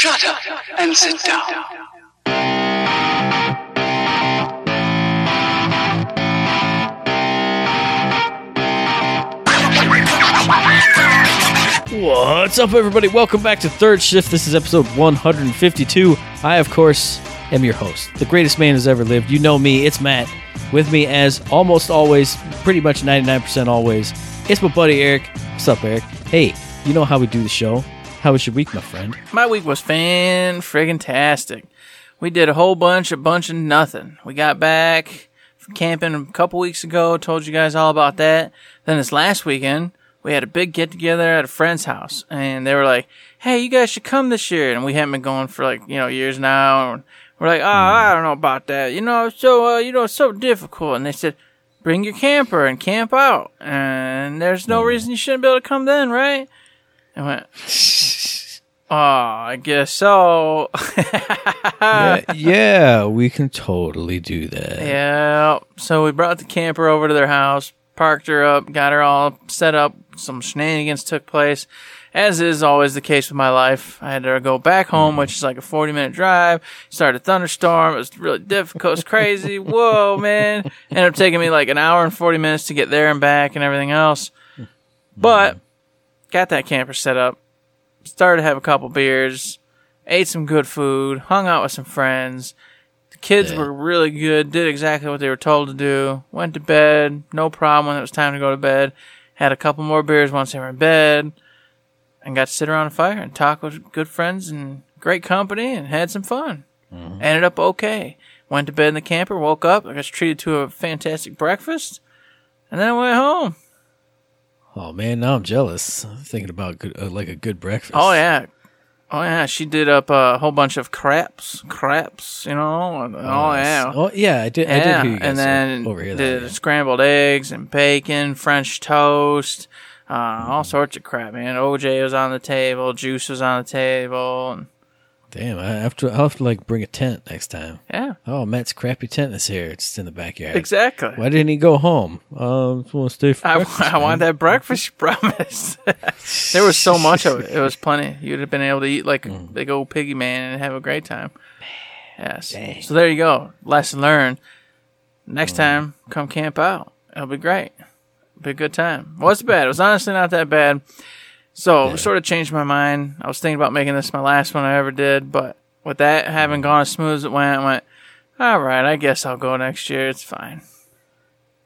Shut up and sit down. What's up, everybody? Welcome back to Third Shift. This is episode 152. I, of course, am your host, the greatest man who's ever lived. You know me, it's Matt. With me, as almost always, pretty much 99% always, it's my buddy Eric. What's up, Eric? Hey, you know how we do the show. How was your week, my friend? My week was fan friggin' tastic. We did a whole bunch, a bunch of nothing. We got back from camping a couple weeks ago, told you guys all about that. Then this last weekend, we had a big get together at a friend's house, and they were like, "Hey, you guys should come this year." And we haven't been going for like you know years now. And we're like, "Oh, I don't know about that. You know, it's so uh, you know, it's so difficult." And they said, "Bring your camper and camp out, and there's no reason you shouldn't be able to come then, right?" I went, "Oh, I guess so." yeah, yeah, we can totally do that. Yeah. So we brought the camper over to their house, parked her up, got her all set up. Some shenanigans took place, as is always the case with my life. I had to go back home, mm-hmm. which is like a 40 minute drive. Started a thunderstorm. It was really difficult. It's crazy. Whoa, man. Ended up taking me like an hour and 40 minutes to get there and back and everything else. Mm-hmm. But got that camper set up. Started to have a couple beers. Ate some good food. Hung out with some friends. The kids Yeah. were really good. Did exactly what they were told to do. Went to bed. No problem when it was time to go to bed. Had a couple more beers once they were in bed. And got to sit around a fire and talk with good friends and great company and had some fun. Mm-hmm. Ended up okay. Went to bed in the camper. Woke up. I got treated to a fantastic breakfast. And then I went home. Oh man, now I'm jealous. Thinking about good, uh, like a good breakfast. Oh yeah, oh yeah. She did up a whole bunch of crepes, crepes. You know. and- Oh, nice. yeah. Oh yeah, I did. I did hear you guys and then over here. did That, scrambled eggs and bacon, French toast, uh, all sorts of crap, man. OJ was on the table, juice was on the table, and Damn, I have to. I'll have to like bring a tent next time. yeah, Oh, Matt's crappy tent is here. It's in the backyard. exactly. Why didn't he go home? Um, just want to stay for I, breakfast. I want that breakfast you promised. there was so much of it. It was plenty. You'd have been able to eat like a big old piggy man and have a great time. Yes. Dang. So there you go. Lesson learned. Next time, come camp out. It'll be great. Be a good time. Wasn't bad. It was honestly not that bad. So sort of changed my mind. I was thinking about making this my last one I ever did, but with that having gone as smooth as it went, I went, all right, I guess I'll go next year. It's fine.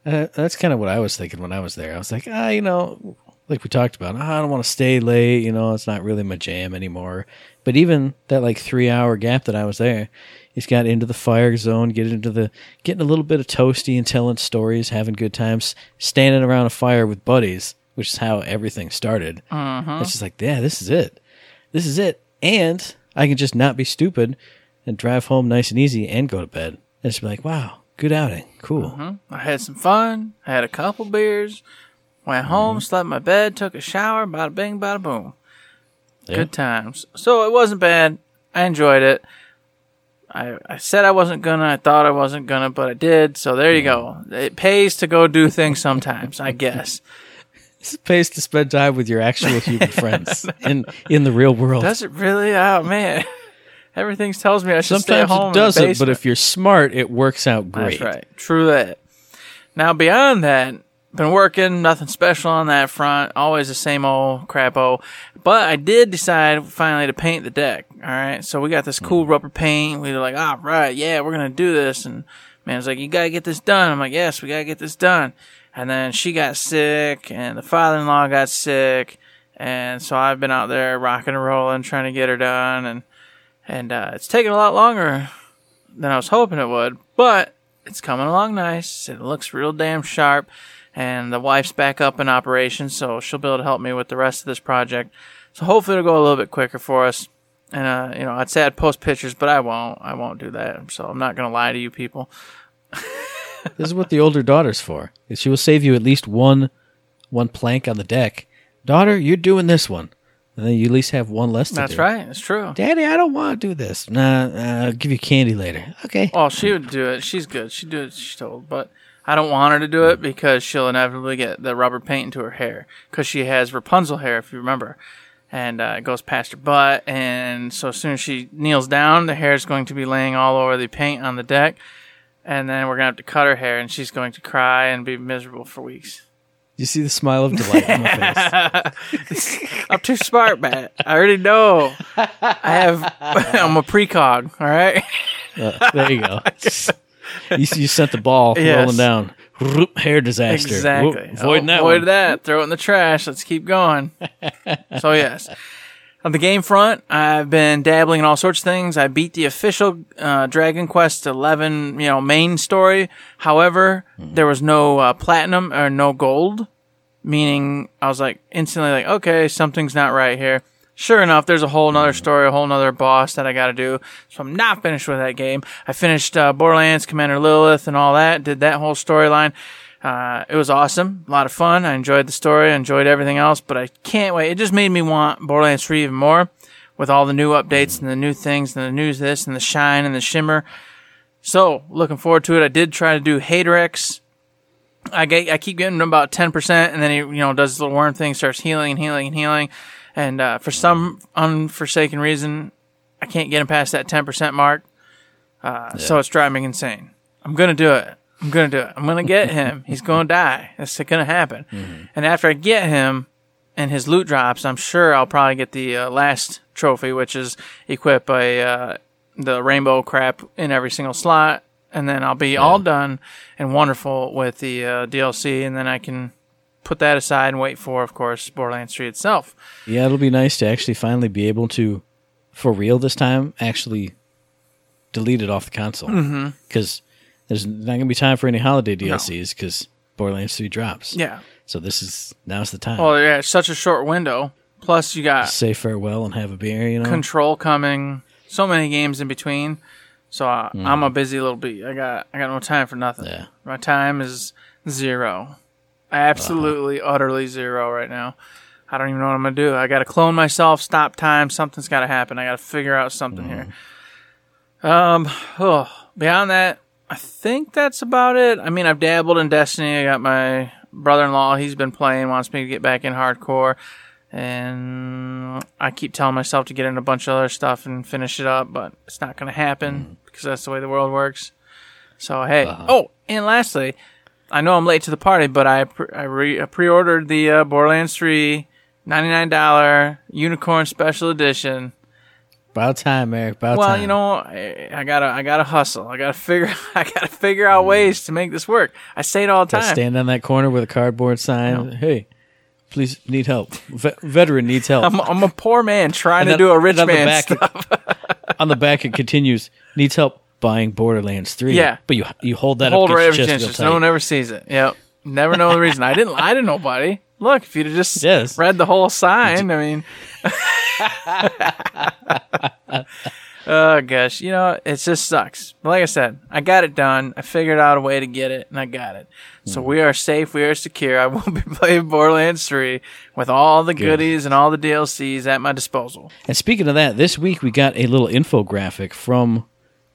Uh, that's kind of what I was thinking when I was there. I was like, ah, you know, like we talked about, ah, I don't want to stay late. You know, it's not really my jam anymore. But even that like three hour gap that I was there, he's got into the fire zone, get into the getting a little bit of toasty and telling stories, having good times, standing around a fire with buddies, which is how everything started. Mm-hmm. It's just like, yeah, this is it. This is it. And I can just not be stupid and drive home nice and easy and go to bed. And just be like, wow, good outing. Cool. Mm-hmm. I had some fun. I had a couple beers. Went home, mm-hmm. slept in my bed, took a shower. Bada bing, bada boom. Yeah. Good times. So it wasn't bad. I enjoyed it. I, I said I wasn't gonna. I thought I wasn't gonna, but I did. So there you go. It pays to go do things sometimes, I guess. Pays to spend time with your actual human friends in in the real world. Does it really? Oh man, everything tells me I should stay Sometimes home. it doesn't, but if you're smart, it works out great. That's right. True that. Now beyond that, been working, nothing special on that front. Always the same old crapo. But I did decide finally to paint the deck. All right. So we got this cool hmm. rubber paint. We were like, all right, yeah, we're gonna do this. And man was like, you gotta get this done. I'm like, yes, we gotta get this done. And then she got sick, and the father-in-law got sick, and so I've been out there rocking and rolling, trying to get her done, and and uh, it's taking a lot longer than I was hoping it would, but it's coming along nice. It looks real damn sharp, and the wife's back up in operation, so she'll be able to help me with the rest of this project. So hopefully it'll go a little bit quicker for us. And uh, you know, I'd say I'd post pictures, but I won't. I won't do that. So I'm not gonna lie to you people. This is what the older daughter's for. She will save you at least one one plank on the deck. Daughter, you're doing this one. And then you at least have one less to That's do. right. It's true. Daddy, I don't want to do this. Nah, I'll give you candy later. Okay. Well, she would do it. She's good. She'd do it. She's told, but I don't want her to do it because she'll inevitably get the rubber paint into her hair because she has Rapunzel hair, if you remember. and uh, it goes past her butt. And so as soon as she kneels down, the hair is going to be laying all over the paint on the deck. And then we're gonna have to cut her hair, and she's going to cry and be miserable for weeks. You see the smile of delight on my face. I'm too smart, Matt. I already know. I have. I'm a precog. All right. Uh, there you go. you, you sent the ball Yes. rolling down. Whoop, Hair disaster. Exactly. Whoop, avoiding that Avoid one. that. Throw it in the trash. Let's keep going. so yes. On the game front, I've been dabbling in all sorts of things. I beat the official uh, Dragon Quest Eleven, you know, main story. However, there was no uh, platinum or no gold, meaning I was like instantly like, okay, something's not right here. Sure enough, there's a whole nother story, a whole nother boss that I got to do. So I'm not finished with that game. I finished uh, Borderlands, Commander Lilith, and all that. Did that whole storyline. Uh, it was awesome, a lot of fun. I enjoyed the story, I enjoyed everything else, but I can't wait. It just made me want Borderlands 3 even more with all the new updates and the new things and the news this and the shine and the shimmer. So, looking forward to it. I did try to do Haderax. I get, I keep getting about 10% and then he, you know, does his little worm thing, starts healing and healing and healing. And, uh, for some unforsaken reason, I can't get him past that 10% mark. Uh, so it's driving me insane. I'm going to do it. I'm going to do it. I'm going to get him. He's going to die. That's going to happen. And after I get him and his loot drops, I'm sure I'll probably get the uh, last trophy, which is equip a, uh, the rainbow crap in every single slot. And then I'll be all done and wonderful with the uh, DLC. And then I can put that aside and wait for, of course, Borderlands 3 itself. Yeah, it'll be nice to actually finally be able to, for real this time, actually delete it off the console. Because there's not going to be time for any holiday DLCs because Borderlands 3 drops. Yeah. So this is, now's the time. Well, yeah, it's such a short window. Plus, you got Say farewell and have a beer, you know? Control coming. So many games in between. So I, I'm a busy little bee. I got I got no time for nothing. Yeah. My time is zero. Absolutely, uh-huh. utterly zero right now. I don't even know what I'm gonna do. I got to clone myself. Stop time. Something's got to happen. I got to figure out something mm-hmm. here. Um. Oh, beyond that, I think that's about it. I mean, I've dabbled in Destiny. I got my brother-in-law. He's been playing. Wants me to get back in hardcore. And I keep telling myself to get in a bunch of other stuff and finish it up, but it's not going to happen because that's the way the world works. So hey, oh, and lastly, I know I'm late to the party, but I pre- I, re- I pre-ordered the uh, Borderlands 3 $99 Unicorn Special Edition. About time, Eric. About well, time. you know, I, I gotta I gotta hustle. I gotta figure I gotta figure out ways to make this work. I say it all the time. stand on that corner with a cardboard sign. Hey, please need help. Ve- veteran needs help. I'm, I'm a poor man trying to do a rich the man back stuff. it- on the back, it continues. Needs help buying Borderlands Three. Yeah. but you you hold that Hold up right against every chance. just No one ever sees it. Yep. Never know the reason. I didn't lie to nobody. Look, if you'd have just Yes. read the whole sign, I mean. Oh gosh, you know it just sucks. But like I said, I got it done. I figured out a way to get it, and I got it. So Hmm. we are safe. We are secure. I will be playing Borderlands Three with all the goodies and all the DLCs at my disposal. And speaking of that, this week we got a little infographic from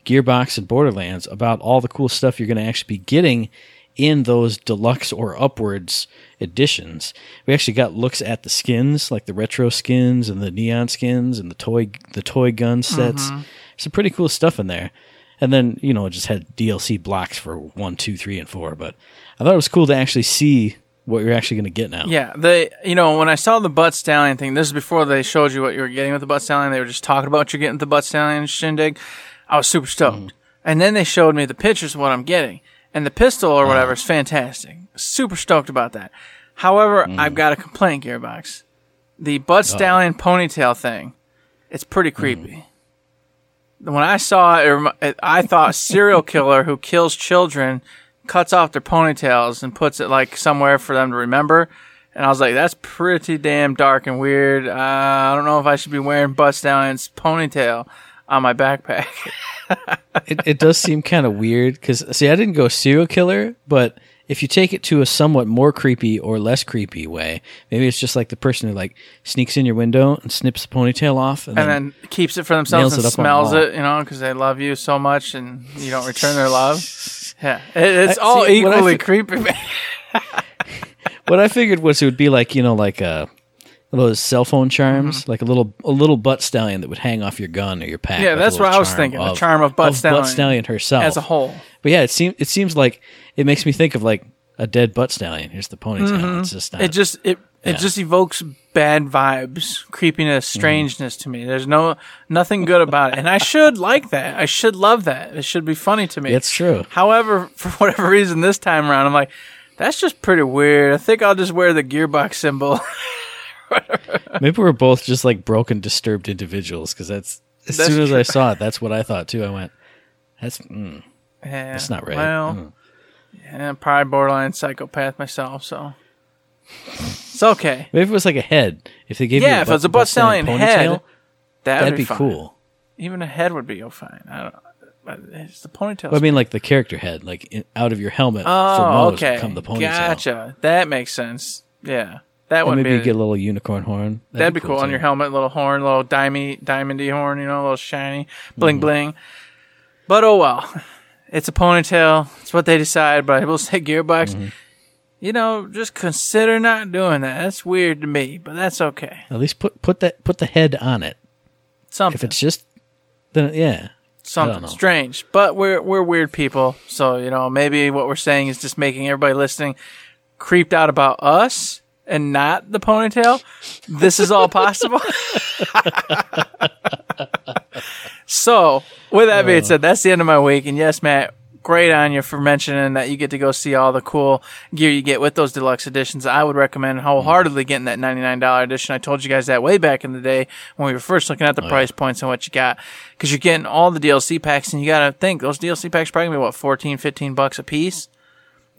Gearbox and Borderlands about all the cool stuff you're going to actually be getting in those deluxe or upwards editions. We actually got looks at the skins, like the retro skins and the neon skins and the toy the toy gun sets. Mm-hmm. Some pretty cool stuff in there. And then, you know, it just had DLC blocks for one, two, three, and four. But I thought it was cool to actually see what you're actually going to get now. Yeah, they you know when I saw the butt stallion thing, this is before they showed you what you were getting with the butt stallion. They were just talking about what you're getting with the butt stallion shindig. I was super stoked, mm. and then they showed me the pictures of what I'm getting, and the pistol or whatever uh-huh. is fantastic. Super stoked about that. However, mm. I've got a complaint, Gearbox. The butt uh-huh. stallion ponytail thing, it's pretty mm-hmm. creepy. When I saw it, it, remi- it, I thought serial killer who kills children cuts off their ponytails and puts it like somewhere for them to remember. And I was like, that's pretty damn dark and weird. Uh, I don't know if I should be wearing Butt Stallion's ponytail on my backpack. it, it does seem kind of weird because see i didn't go serial killer but if you take it to a somewhat more creepy or less creepy way maybe it's just like the person who like sneaks in your window and snips the ponytail off and, and then, then keeps it for themselves and it up on the smells it, you know, because they love you so much and you don't return their love. Yeah, it, it's I- all see, equally fi- creepy. man. what i figured was it would be like you know like uh those cell phone charms, Mm-hmm. like a little a little butt stallion that would hang off your gun or your pack. Yeah, like that's what I was thinking, the charm of butt stallion stallion herself as a whole. But yeah, it seems it seems like it makes me think of like a dead butt stallion. Here's the ponytail. It's just not. Mm-hmm. It just it Yeah. it just evokes bad vibes, creepiness, strangeness to me. There's no nothing good about it, and I should like that. I should love that. It should be funny to me. it's true. However, for whatever reason, this time around, I'm like, that's just pretty weird. I think I'll just wear the gearbox symbol. Maybe we're both just like broken, disturbed individuals because that's as That's soon as true. I saw it, that's what I thought too. I went, "That's mm, yeah, that's not right." Well, Mm. yeah, I'm probably borderline psychopath myself, so it's okay. Maybe if it was like a head. If they gave you Yeah, a if it was a butt ponytail, head, That that'd would be fine. cool. Even a head would be oh fine. I don't. But it's the ponytail. But I mean, like the character head, like in, out of your helmet for oh, Moe's okay. the ponytail. Gotcha. That makes sense. Yeah, that would maybe be. you get a little unicorn horn. That'd, be cool, on your helmet, little horn, little diamond, diamondy horn, you know, a little shiny, bling Mm-hmm. bling. But oh well, it's a ponytail. It's what they decide. But I will say, Gearbox, Mm-hmm. you know, just consider not doing that. That's weird to me, but that's okay. At least put put that put the head on it. Something, If it's just then yeah. something strange. But we're we're weird people, so you know, maybe what we're saying is just making everybody listening creeped out about us and not the ponytail. This is all possible. so, with that being said, that's the end of my week. And yes, Matt, great on you for mentioning that you get to go see all the cool gear you get with those deluxe editions. I would recommend wholeheartedly getting that $99 edition. I told you guys that way back in the day when we were first looking at the oh, price points and what you got. Cause you're getting all the DLC packs and you gotta think those DLC packs probably gonna be what, 14, 15 bucks a piece?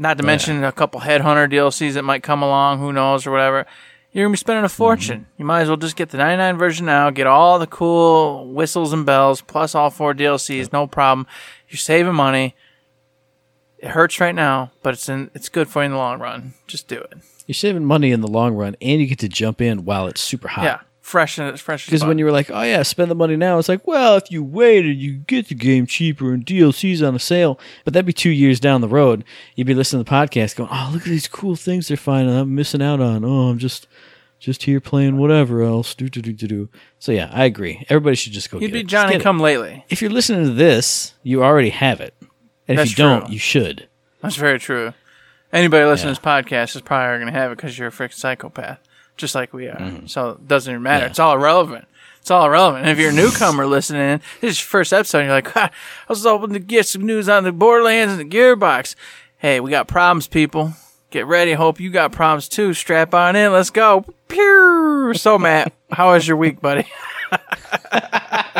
Not to mention a couple Headhunter DLCs that might come along, who knows, or whatever. You're gonna be spending a fortune. Mm-hmm. You might as well just get the 99 version now, get all the cool whistles and bells, plus all four DLCs, no problem. You're saving money. It hurts right now, but it's in, it's good for you in the long run. Just do it. You're saving money in the long run, and you get to jump in while it's super hot. Yeah, fresh and it's fresh. Because when you were like, "Oh yeah, spend the money now," it's like, well, if you waited, you get the game cheaper and DLCs on a sale. But that'd be two years down the road. You'd be listening to the podcast, going, "Oh, look at these cool things they're finding. I'm missing out on. Oh, I'm just, just here playing whatever else." Do do do do do. So yeah, I agree. Everybody should just go. you'd get be it. Johnny get it. come lately. If you're listening to this, you already have it, and That's if you don't, you should. That's very true. Anybody listening Yeah. to this podcast is probably going to have it because you're a freaking psychopath, just like we are. So it doesn't even matter. Mm-hmm. Yeah. It's all irrelevant. It's all irrelevant. And if you're a newcomer listening in, this is your first episode, and you're like, I was hoping to get some news on the Borderlands and the Gearbox. Hey, we got problems, people. Get ready. Hope you got problems too. Strap on in. Let's go. Pew! So, Matt, how was your week, buddy?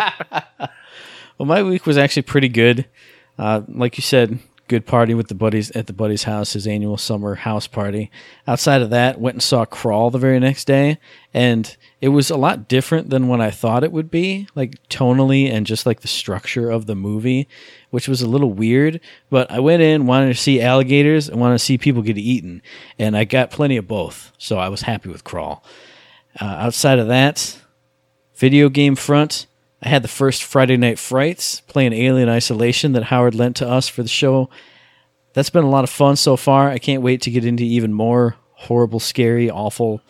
Well, my week was actually pretty good. Uh, like you said, good party with the buddies at the buddy's house, his annual summer house party. Outside of that, went and saw Crawl the very next day, and it was a lot different than what I thought it would be, like tonally and just like the structure of the movie, which was a little weird. But I went in, wanted to see alligators, and wanted to see people get eaten, and I got plenty of both, so I was happy with Crawl. Uh, outside of that, video game front, I had the first Friday Night Frights playing Alien Isolation that Howard lent to us for the show. That's been a lot of fun so far. I can't wait to get into even more horrible, scary, awful,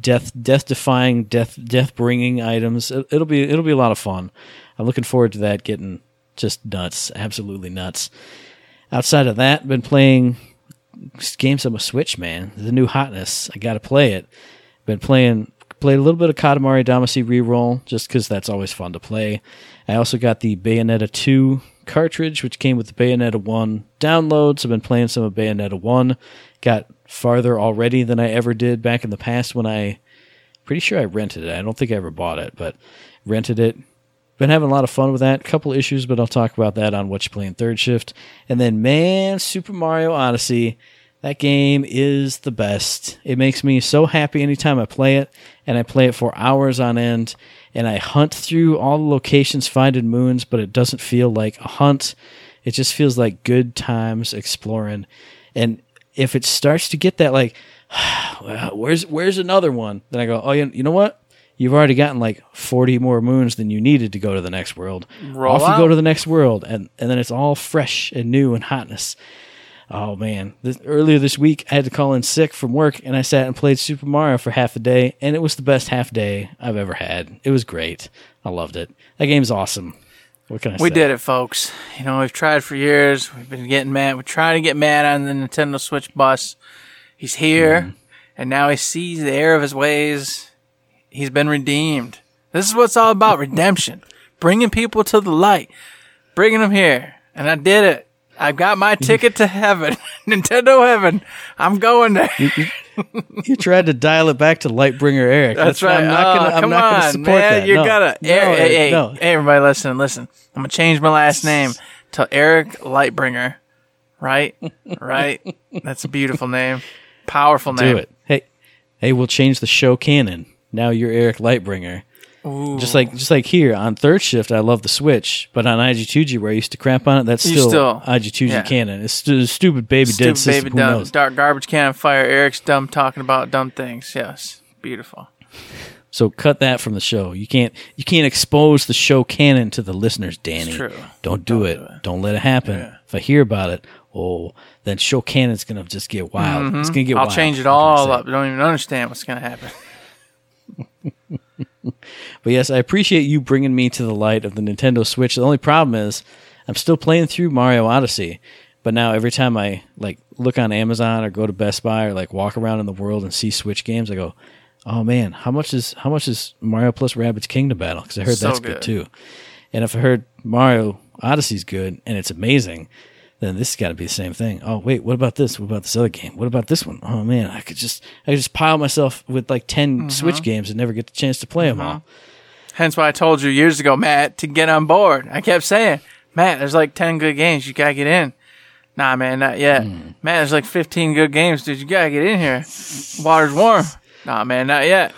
death death defying, death death bringing items. It, it'll be it'll be a lot of fun. I'm looking forward to that getting just nuts, absolutely nuts. Outside of that, been playing games on my Switch, man. The new hotness. I got to play it. Been playing played a little bit of Katamari Damacy reroll just because that's always fun to play. I also got the Bayonetta 2 cartridge, which came with the Bayonetta 1 downloads. I've been playing some of Bayonetta 1. Got farther already than I ever did back in the past when I pretty sure I rented it. I don't think I ever bought it, but rented it. Been having a lot of fun with that. Couple issues, but I'll talk about that on what you play in third shift. And then, man, Super Mario Odyssey. That game is the best. It makes me so happy anytime I play it, and I play it for hours on end. And I hunt through all the locations, finding moons, but it doesn't feel like a hunt. It just feels like good times exploring. And if it starts to get that, like, well, where's where's another one? Then I go, oh, you, you know what? You've already gotten like 40 more moons than you needed to go to the next world. Roll Off you go to the next world, and, and then it's all fresh and new and hotness. Oh man, this, earlier this week I had to call in sick from work, and I sat and played Super Mario for half a day, and it was the best half day I've ever had. It was great. I loved it. That game's awesome. What can I say? We did it, folks. You know, we've tried for years. We've been getting mad. We're trying to get mad on the Nintendo Switch bus. He's here, Mm-hmm. and now he sees the error of his ways. He's been redeemed. This is what it's all about redemption. Bringing people to the light. Bringing them here. And I did it. I've got my ticket to heaven. Nintendo heaven. I'm going there. You tried to dial it back to Lightbringer Eric. That's, why right. I'm not gonna. Oh, I'm come not gonna on, support man. that. You no. gotta. No, Eric, hey, hey, no. hey, everybody, listen, listen. I'm gonna change my last name to Eric Lightbringer. Right, right. That's a beautiful name. Powerful name. Do it. Hey, hey, we'll change the show canon. Now you're Eric Lightbringer. Just like just like here on third shift, I love the Switch, but on IG2G where I used to crap on it, that's You still, still- IG2G yeah. canon. It's stu- stupid baby Stupid dead system. baby Who dumb. knows? Dark garbage can fire. Eric's dumb talking about dumb things. Yes, beautiful. So cut that from the show. You can't you can't expose the show canon to the listeners, Danny. true. Don't do it. Don't let it happen. If I hear about it, oh, then show canon's gonna just get wild. It's gonna get Mm-hmm. I'll wild. change it What can I all up. Don't even understand what's gonna happen. But yes, I appreciate you bringing me to the light of the Nintendo Switch. The only problem is I'm still playing through Mario Odyssey. But now every time I like look on Amazon or go to Best Buy or like walk around in the world and see Switch games, I go, "Oh man, how much is how much is Mario plus Rabbids Kingdom Battle?" Because I heard So that's good. good too. And if I heard Mario Odyssey's good and it's amazing, then this has got to be the same thing. Oh wait, what about this? What about this other game? What about this one? Oh man, I could just I could just pile myself with like 10 Mm-hmm. Switch games and never get the chance to play them all. Hence why I told you years ago, Matt, to get on board. I kept saying, Matt, there's like 10 good games. You gotta get in. Nah, man, not yet. Hmm. Matt, there's like 15 good games, dude. You gotta get in here. Water's warm. Nah, man, not yet.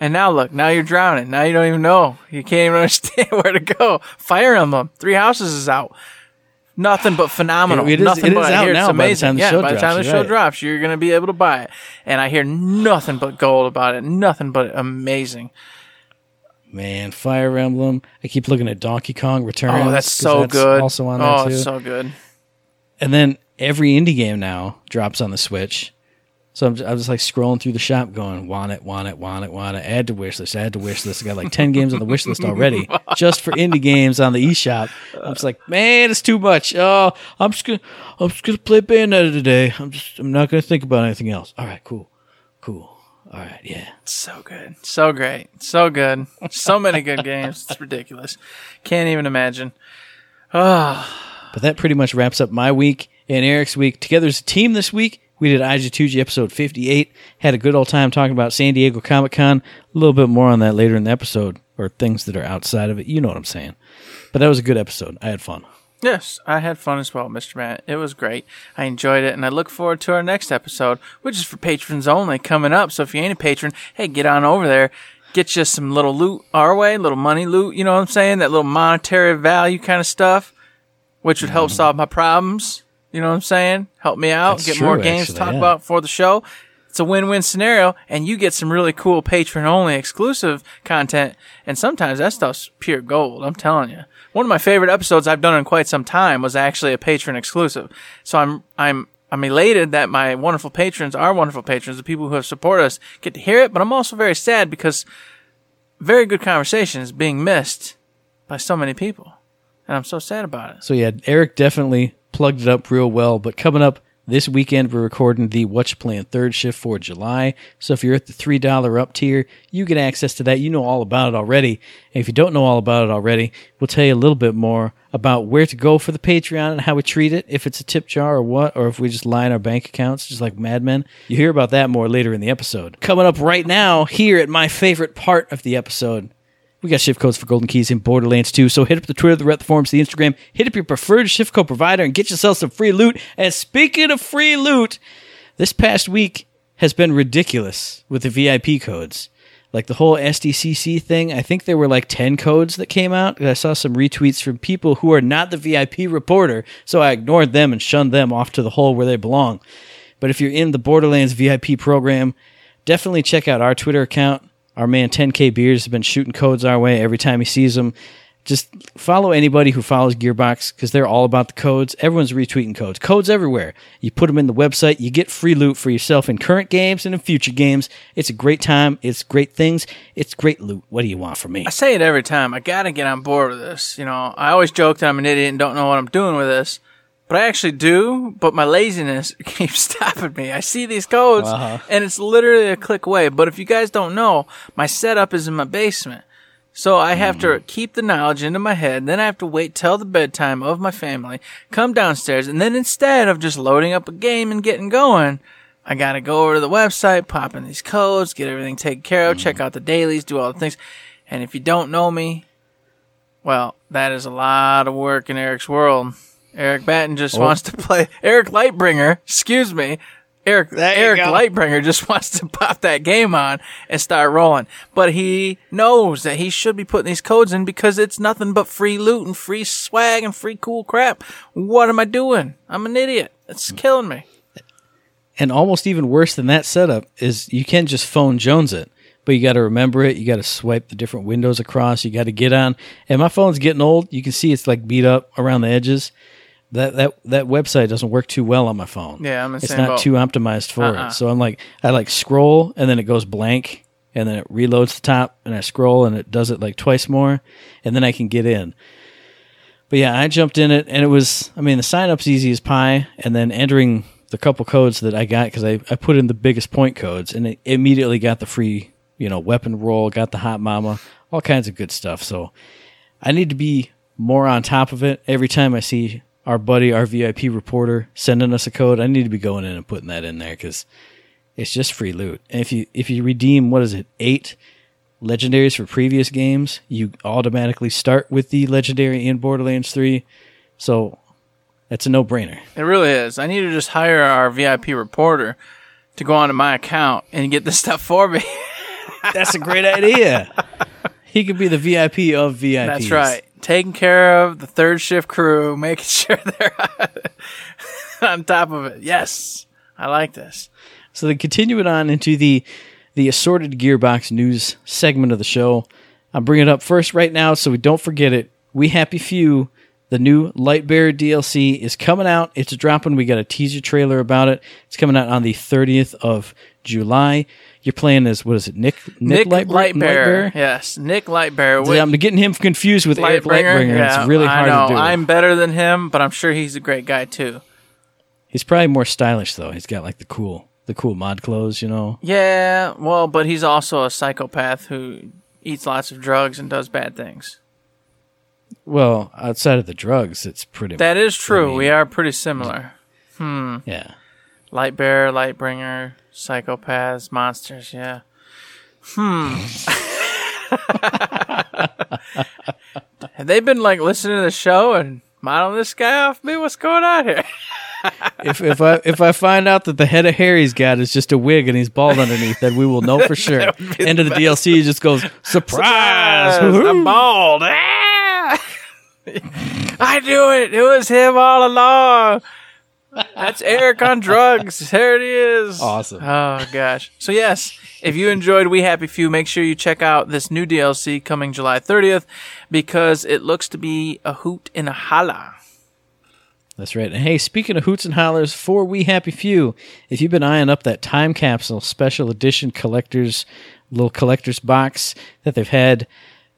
And now look, now you're drowning. Now you don't even know. You can't even understand where to go. Fire Emblem. Three Houses is out. Nothing but phenomenal. It is- nothing it but is out now it's by the amazing. time the yeah, show by the drops, time the show right. drops, you're gonna be able to buy it. And I hear nothing but gold about it. Nothing but amazing. Man, Fire Emblem. I keep looking at Donkey Kong Returns. Oh, that's so good. Also on there oh, too. so good. and then every indie game now drops on the Switch. So I'm just, I'm just like scrolling through the shop, going, want it, want it, want it, want it. Add to wish list, add to wish list. I got like ten games on the wish list already, just for indie games on the eShop. I'm just like, man, it's too much. Oh, I'm just gonna, I'm just gonna play Bayonetta today. I'm just, I'm not gonna think about anything else. All right, cool, cool. All right, yeah. So good. So great. So good. So many good games. It's ridiculous. Can't even imagine. Ah. But that pretty much wraps up my week and Eric's week. Together as a team this week, we did IG2G episode 58. Had a good old time talking about San Diego Comic Con. A little bit more on that later in the episode, or things that are outside of it. You know what I'm saying. But that was a good episode. I had fun. Yes, I had fun as well, Mr. Matt. It was great. I enjoyed it, and I look forward to our next episode, which is for patrons only, coming up. So if you ain't a patron, hey, get on over there. Get you some little loot our way, little money loot, you know what I'm saying? That little monetary value kind of stuff, which would help mm-hmm. solve my problems. You know what I'm saying? Help me out, That's get true, more games actually, to talk yeah. about for the show. It's a win-win scenario, and you get some really cool patron-only exclusive content. And sometimes that stuff's pure gold. I'm telling you. One of my favorite episodes I've done in quite some time was actually a patron exclusive. So I'm I'm I'm elated that my wonderful patrons, our wonderful patrons, the people who have supported us, get to hear it. But I'm also very sad because very good conversation is being missed by so many people, and I'm so sad about it. So yeah, Eric definitely plugged it up real well. But coming up this weekend, we're recording the What You Playing Third Shift for July. So if you're at the three dollar up tier, you get access to that. You know all about it already. And if you don't know all about it already, we'll tell you a little bit more about where to go for the Patreon and how we treat it. If it's a tip jar or what, or if we just line our bank accounts just like madmen. You hear about that more later in the episode. Coming up right now, here at my favorite part of the episode. We got shift codes for Golden Keys in Borderlands 2, so hit up the Twitter, the Reddit, the forums, the Instagram, hit up your preferred shift code provider, and get yourself some free loot. And speaking of free loot, this past week has been ridiculous with the VIP codes. Like the whole SDCC thing, I think there were like 10 codes that came out. I saw some retweets from people who are not the VIP reporter, so I ignored them and shunned them off to the hole where they belong. But if you're in the Borderlands VIP program, definitely check out our Twitter account. Our man 10K Beers has been shooting codes our way every time he sees them. just follow anybody who follows Gearbox because they're all about the codes. Everyone's retweeting codes. Codes everywhere. You put them in the website, you get free loot for yourself in current games and in future games. It's a great time. It's great things. It's great loot. What do you want from me? I say it every time. I gotta get on board with this. You know, I always joke that I'm an idiot and don't know what I'm doing with this, but I actually do. But my laziness keeps stopping me. I see these codes, Uh-huh. and it's literally a click away. But if you guys don't know, my setup is in my basement. So I have to keep the knowledge into my head, then I have to wait till the bedtime of my family, come downstairs, and then instead of just loading up a game and getting going, I gotta go over to the website, pop in these codes, get everything taken care of, check out the dailies, do all the things. And if you don't know me, well, that is a lot of work in Eric's world. Eric Batten just Oh. wants to play Eric Lightbringer, excuse me. Eric Eric go. Lightbringer just wants to pop that game on and start rolling. But he knows that he should be putting these codes in because it's nothing but free loot and free swag and free cool crap. What am I doing? I'm an idiot. It's mm. killing me. And almost even worse than that setup is you can't just phone Jones it, but you got to remember it. You got to swipe the different windows across. You got to get on. And my phone's getting old. You can see it's like beat up around the edges. That that that website doesn't work too well on my phone. Yeah, I'm the It's same not boat. too optimized for Uh-uh. it. So I'm like, I like scroll and then it goes blank, and then it reloads the top, and I scroll and it does it like twice more, and then I can get in. But yeah, I jumped in it, and it was, I mean, the sign up's easy as pie, and then entering the couple codes that I got, because I, I put in the biggest point codes, and it immediately got the free, you know, weapon roll, got the hot mama, all kinds of good stuff. So I need to be more on top of it. Every time I see our buddy, our VIP reporter, sending us a code, I need to be going in and putting that in there, because it's just free loot. And if you if you redeem what is it, eight legendaries for previous games, you automatically start with the legendary in Borderlands 3. So that's a no brainer. It really is. I need to just hire our VIP reporter to go onto my account and get this stuff for me. That's a great idea. He could be the VIP of VIPs. That's right. Taking care of the third shift crew, making sure they're on top of it. Yes. I like this. So then continue it on into the the assorted gearbox news segment of the show. I'm bringing it up first right now so we don't forget it. We Happy Few, the new Lightbearer DLC is coming out. It's dropping. We got a teaser trailer about it. It's coming out on the 30th of July. You're playing as what is it? Nick Nick, Light- Lightbearer. Yes, Nick Lightbearer. See, I'm getting him confused with Eric Lightbringer. Lightbringer. Yeah, it's really I hard know. to do. I'm better than him, but I'm sure he's a great guy too. He's probably more stylish though. He's got like the cool, the cool mod clothes, you know. Yeah, well, but he's also a psychopath who eats lots of drugs and does bad things. Well, outside of the drugs, it's pretty. That is true. mean- we are pretty similar. Hmm. Yeah. Lightbearer, Lightbringer, psychopaths, monsters. Yeah. Hmm. Have they been like listening to the show and modeling this guy off me? What's going on here? if if I if I find out that the head of hair he's got is just a wig and he's bald underneath, then we will know for sure. End of the DLC he just goes surprise. I'm bald. Ah! I knew it. It was him all along. That's Eric on drugs. There it is. Awesome. Oh gosh. So yes, if you enjoyed We Happy Few, make sure you check out this new DLC coming July 30th because it looks to be a hoot and a holla. That's right. And hey, speaking of hoots and hollers, for We Happy Few, if you've been eyeing up that time capsule special edition collector's little collector's box that they've had,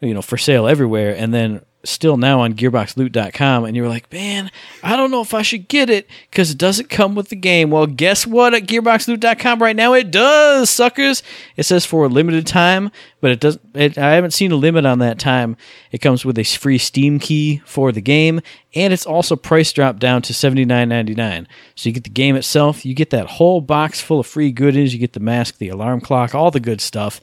you know, for sale everywhere, and then still now on gearboxloot.com and you're like, "Man, I don't know if I should get it cuz it doesn't come with the game." Well, guess what at gearboxloot.com right now it does, suckers. It says for a limited time, but it doesn't it, I haven't seen a limit on that time. It comes with a free Steam key for the game and it's also price dropped down to $79.99. So you get the game itself, you get that whole box full of free goodies, you get the mask, the alarm clock, all the good stuff.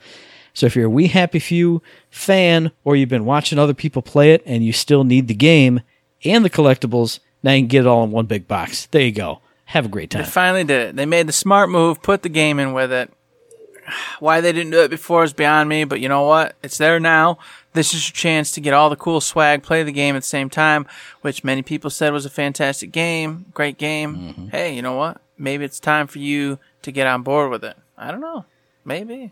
So if you're a We Happy Few fan or you've been watching other people play it and you still need the game and the collectibles, now you can get it all in one big box. There you go. Have a great time. They finally did it. They made the smart move, put the game in with it. Why they didn't do it before is beyond me, but you know what? It's there now. This is your chance to get all the cool swag, play the game at the same time, which many people said was a fantastic game, great game. Mm-hmm. Hey, you know what? Maybe it's time for you to get on board with it. I don't know. Maybe.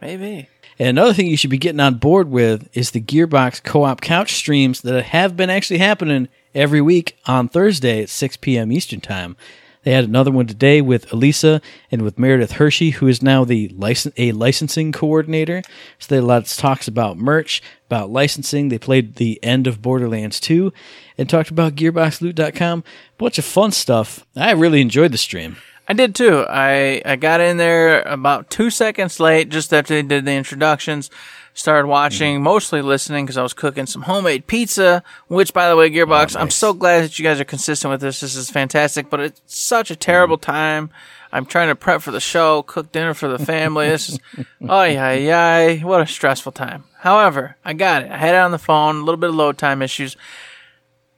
Maybe. And another thing you should be getting on board with is the Gearbox co-op couch streams that have been actually happening every week on Thursday at 6 p.m. Eastern Time. They had another one today with Elisa and with Meredith Hershey, who is now the license a licensing coordinator. So they had lots of talks about merch, about licensing. They played the end of Borderlands 2 and talked about GearboxLoot.com. Bunch of fun stuff. I really enjoyed the stream. I did too. I, I got in there about two seconds late, just after they did the introductions. Started watching, mm-hmm. mostly listening because I was cooking some homemade pizza. Which, by the way, Gearbox, Oh, I'm so glad that you guys are consistent with this. This is fantastic, but it's such a mm-hmm. terrible time. I'm trying to prep for the show, cook dinner for the family. This is, oh yeah, yeah, what a stressful time. However, I got it. I had it on the phone. A little bit of load time issues.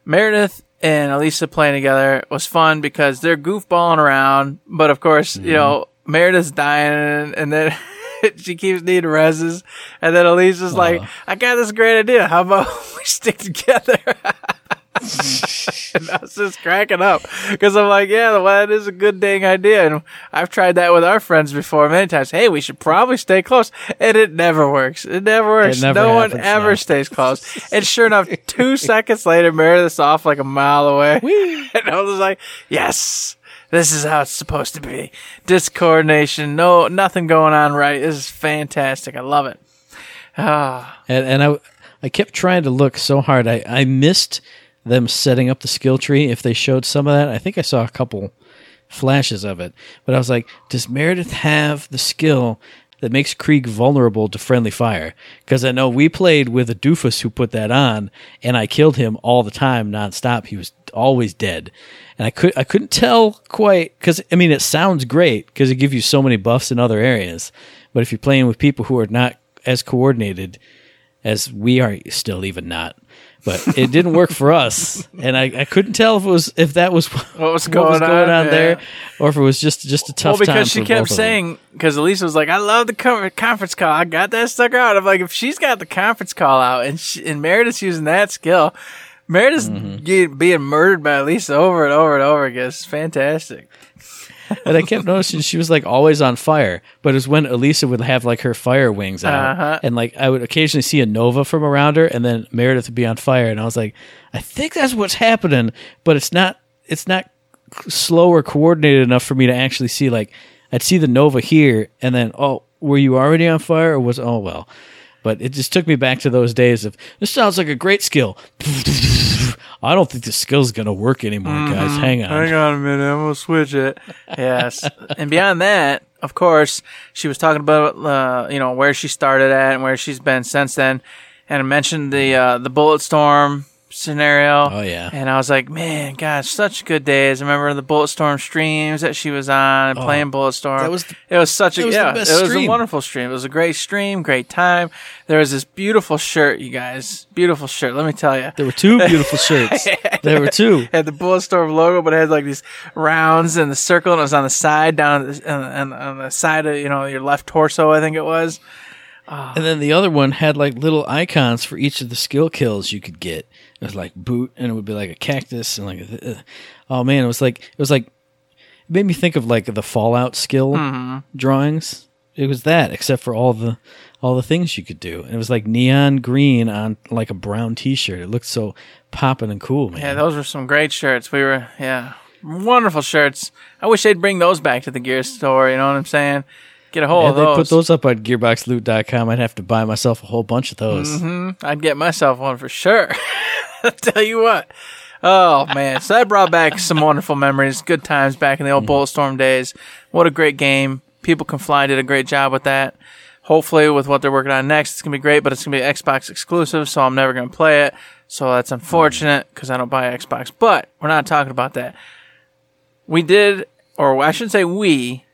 Meredith and Elisa playing together was fun because they're goofballing around, but of course, you mm-hmm. know, Meredith's dying and then she keeps needing reses. And then Elisa's like, uh-huh. I got this great idea. How about we stick together? and I was just cracking up because I'm like, yeah, well, that is a good dang idea. And I've tried that with our friends before many times. Hey, we should probably stay close. And it never works. It never works. never no one ever no. stays close. and sure enough, two seconds later, Meredith's off like a mile away. and I was like, yes. This is how it's supposed to be. Discoordination, no, nothing going on right. This is fantastic. I love it. Ah, And, and I, I kept trying to look so hard. I, I missed them setting up the skill tree. If they showed some of that, I think I saw a couple flashes of it. But I was like, does Meredith have the skill that makes Krieg vulnerable to friendly fire? Because I know we played with a doofus who put that on, and I killed him all the time, nonstop. He was always dead, and I could I couldn't tell quite because I mean it sounds great because it gives you so many buffs in other areas. But if you're playing with people who are not as coordinated as we are still even not. But it didn't work for us, and I, I couldn't tell if it was if that was what was going on, yeah. there, or if it was just just a tough well, time. because she kept both of them. saying, because Elisa was like, I love the conference call. I got that stuck out. I'm like, if she's got the conference call out and, she, and Meredith's using that skill, Meredith's Mm-hmm. being murdered by Elisa over and over and over again. It's fantastic. and I kept noticing she was like always on fire. But it was when Elisa would have like her fire wings out, Uh-huh. and like I would occasionally see a nova from around her, and then Meredith would be on fire, and I was like, I think that's what's happening, but it's not. It's not slow or coordinated enough for me to actually see. Like I'd see the nova here, and then oh, were you already on fire, or was oh well. But it just took me back to those days of this sounds like a great skill. I don't think the skill's gonna work anymore, guys. Hang on. Hang on a minute, I'm gonna switch it. Yes, and beyond that, of course, she was talking about uh, you know where she started at and where she's been since then, and I mentioned the uh, the Bulletstorm scenario. Oh, yeah. and I was like, man, gosh, such good days. I remember the Bulletstorm streams that she was on and oh. playing Bulletstorm. Oh, that was the- it was such a that was the yeah, best it was stream. a wonderful stream. It was a great stream, great time. There was this beautiful shirt, you guys, beautiful shirt. Let me tell you. There were two beautiful shirts. There were two. had the Bulletstorm logo, but it had like these rounds in the circle, and it was on the side, down on the, on, on the side of you know your left torso, I think it was. And then the other one had like little icons for each of the skill kills you could get. It was like boot, and it would be like a cactus, and like, uh, oh man, it was like it was like it made me think of like the Fallout skill drawings. It was that, except for all the all the things you could do. And it was like neon green on like a brown T-shirt. It looked so popping and cool, man. Yeah, those were some great shirts. We were yeah, wonderful shirts. I wish they'd bring those back to the gear store. You know what I'm saying? Get a hold Yeah, of they those. put those up on GearboxLoot.com. I'd have to buy myself a whole bunch of those. Mm-hmm. I'd get myself one for sure. Tell you what. Oh man, so that brought back some wonderful memories, good times back in the old Bulletstorm days. What a great game! People Can Fly did a great job with that. Hopefully, with what they're working on next, it's gonna be great. But it's gonna be Xbox exclusive, so I'm never gonna play it. So that's unfortunate because I don't buy Xbox. But we're not talking about that. We did, or I shouldn't say we,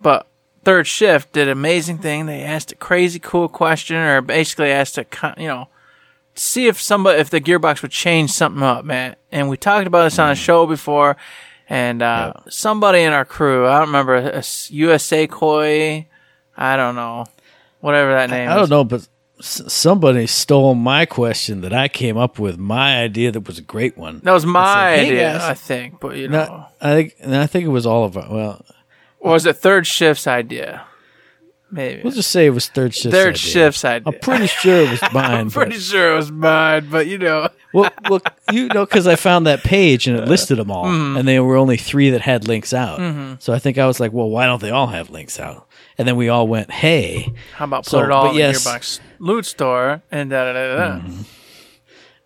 but third shift did an amazing thing. They asked a crazy cool question, or basically asked a you know see if somebody if the gearbox would change something up, man. And we talked about this on a show before, and uh, somebody in our crew, I don't remember, a USA Koi, I don't know, whatever that name. Is. I don't know, but somebody stole my question that I came up with. My idea that was a great one. That was my like, hey, idea, guys. I think, but you know, No, I think and I think it was all of our. Well, or was it third shift's idea? Maybe. We'll just say it was third shift. Third shift's idea. I'm pretty sure it was mine. I'm pretty but- sure it was mine, but you know. well, well, you know, because I found that page and it listed them all, Mm-hmm. and there were only three that had links out. So I think I was like, well, why don't they all have links out? And then we all went, hey. How about put So, it all in yes. the Gearbox loot store and da da da da. Mm-hmm.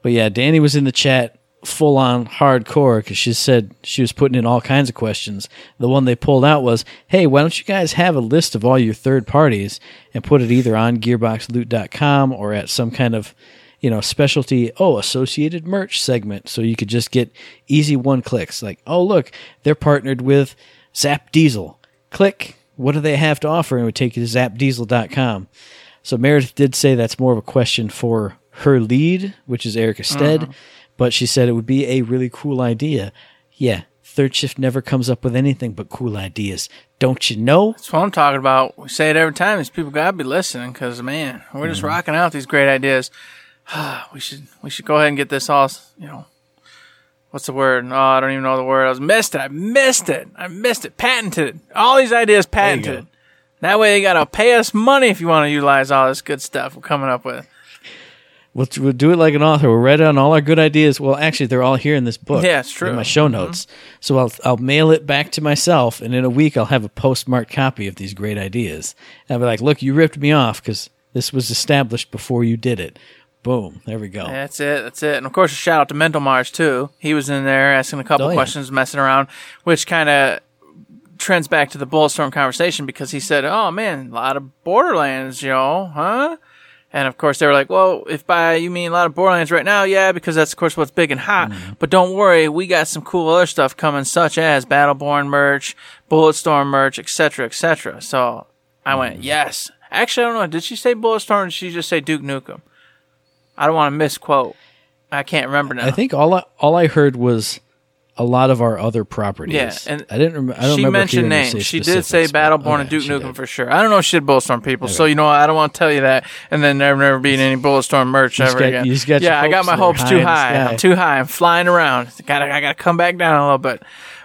But yeah, Danny was in the chat full on hardcore because she said she was putting in all kinds of questions. The one they pulled out was, hey, why don't you guys have a list of all your third parties and put it either on gearboxloot.com or at some kind of you know specialty oh associated merch segment so you could just get easy one clicks. Like oh look they're partnered with zap diesel. Click. What do they have to offer? And it would take you to zapdiesel.com so Meredith did say that's more of a question for her lead, which is Erica Stead, mm-hmm. But she said it would be a really cool idea. Yeah, third shift never comes up with anything but cool ideas. Don't you know? That's what I'm talking about. We say it every time. These people gotta be listening because man, we're just mm-hmm. rocking out these great ideas. we should we should go ahead and get this all. You know, what's the word? Oh, I don't even know the word. I was missed it. I missed it. I missed it. Patented. All these ideas patented. That way, they gotta pay us money if you want to utilize all this good stuff we're coming up with. We'll, we'll do it like an author. We'll write down all our good ideas. Well, actually, they're all here in this book. Yeah, it's true. In my show mm-hmm. notes. So I'll I'll mail it back to myself, and in a week I'll have a postmarked copy of these great ideas. And I'll be like, "Look, you ripped me off because this was established before you did it." Boom. There we go. That's it. That's it. And of course, a shout out to Mental Mars too. He was in there asking a couple Oh, yeah. questions, messing around, which kind of trends back to the Bulletstorm conversation because he said, "Oh man, a lot of Borderlands, you know, huh?" And of course, they were like, "Well, if by you mean a lot of Borderlands right now, yeah, because that's of course what's big and hot. Mm-hmm. But don't worry, we got some cool other stuff coming, such as Battleborn merch, Bulletstorm merch, etc., etc." So I Mm-hmm. went, "Yes." Actually, I don't know. Did she say Bulletstorm? Or did she just say Duke Nukem? I don't want to misquote. I can't remember now. I think all I, all I heard was a lot of our other properties. Yeah, and I didn't. Rem- I don't she remember mentioned names. She did say Battleborn okay, and Duke Nukem for sure. I don't know if she did Bulletstorm people, so you know? I don't want to tell you that, and then there never be any Bulletstorm merch You ever got- again. you just got yeah, I got my hopes too high. I'm too high. I'm flying around. Got I got to come back down a little bit,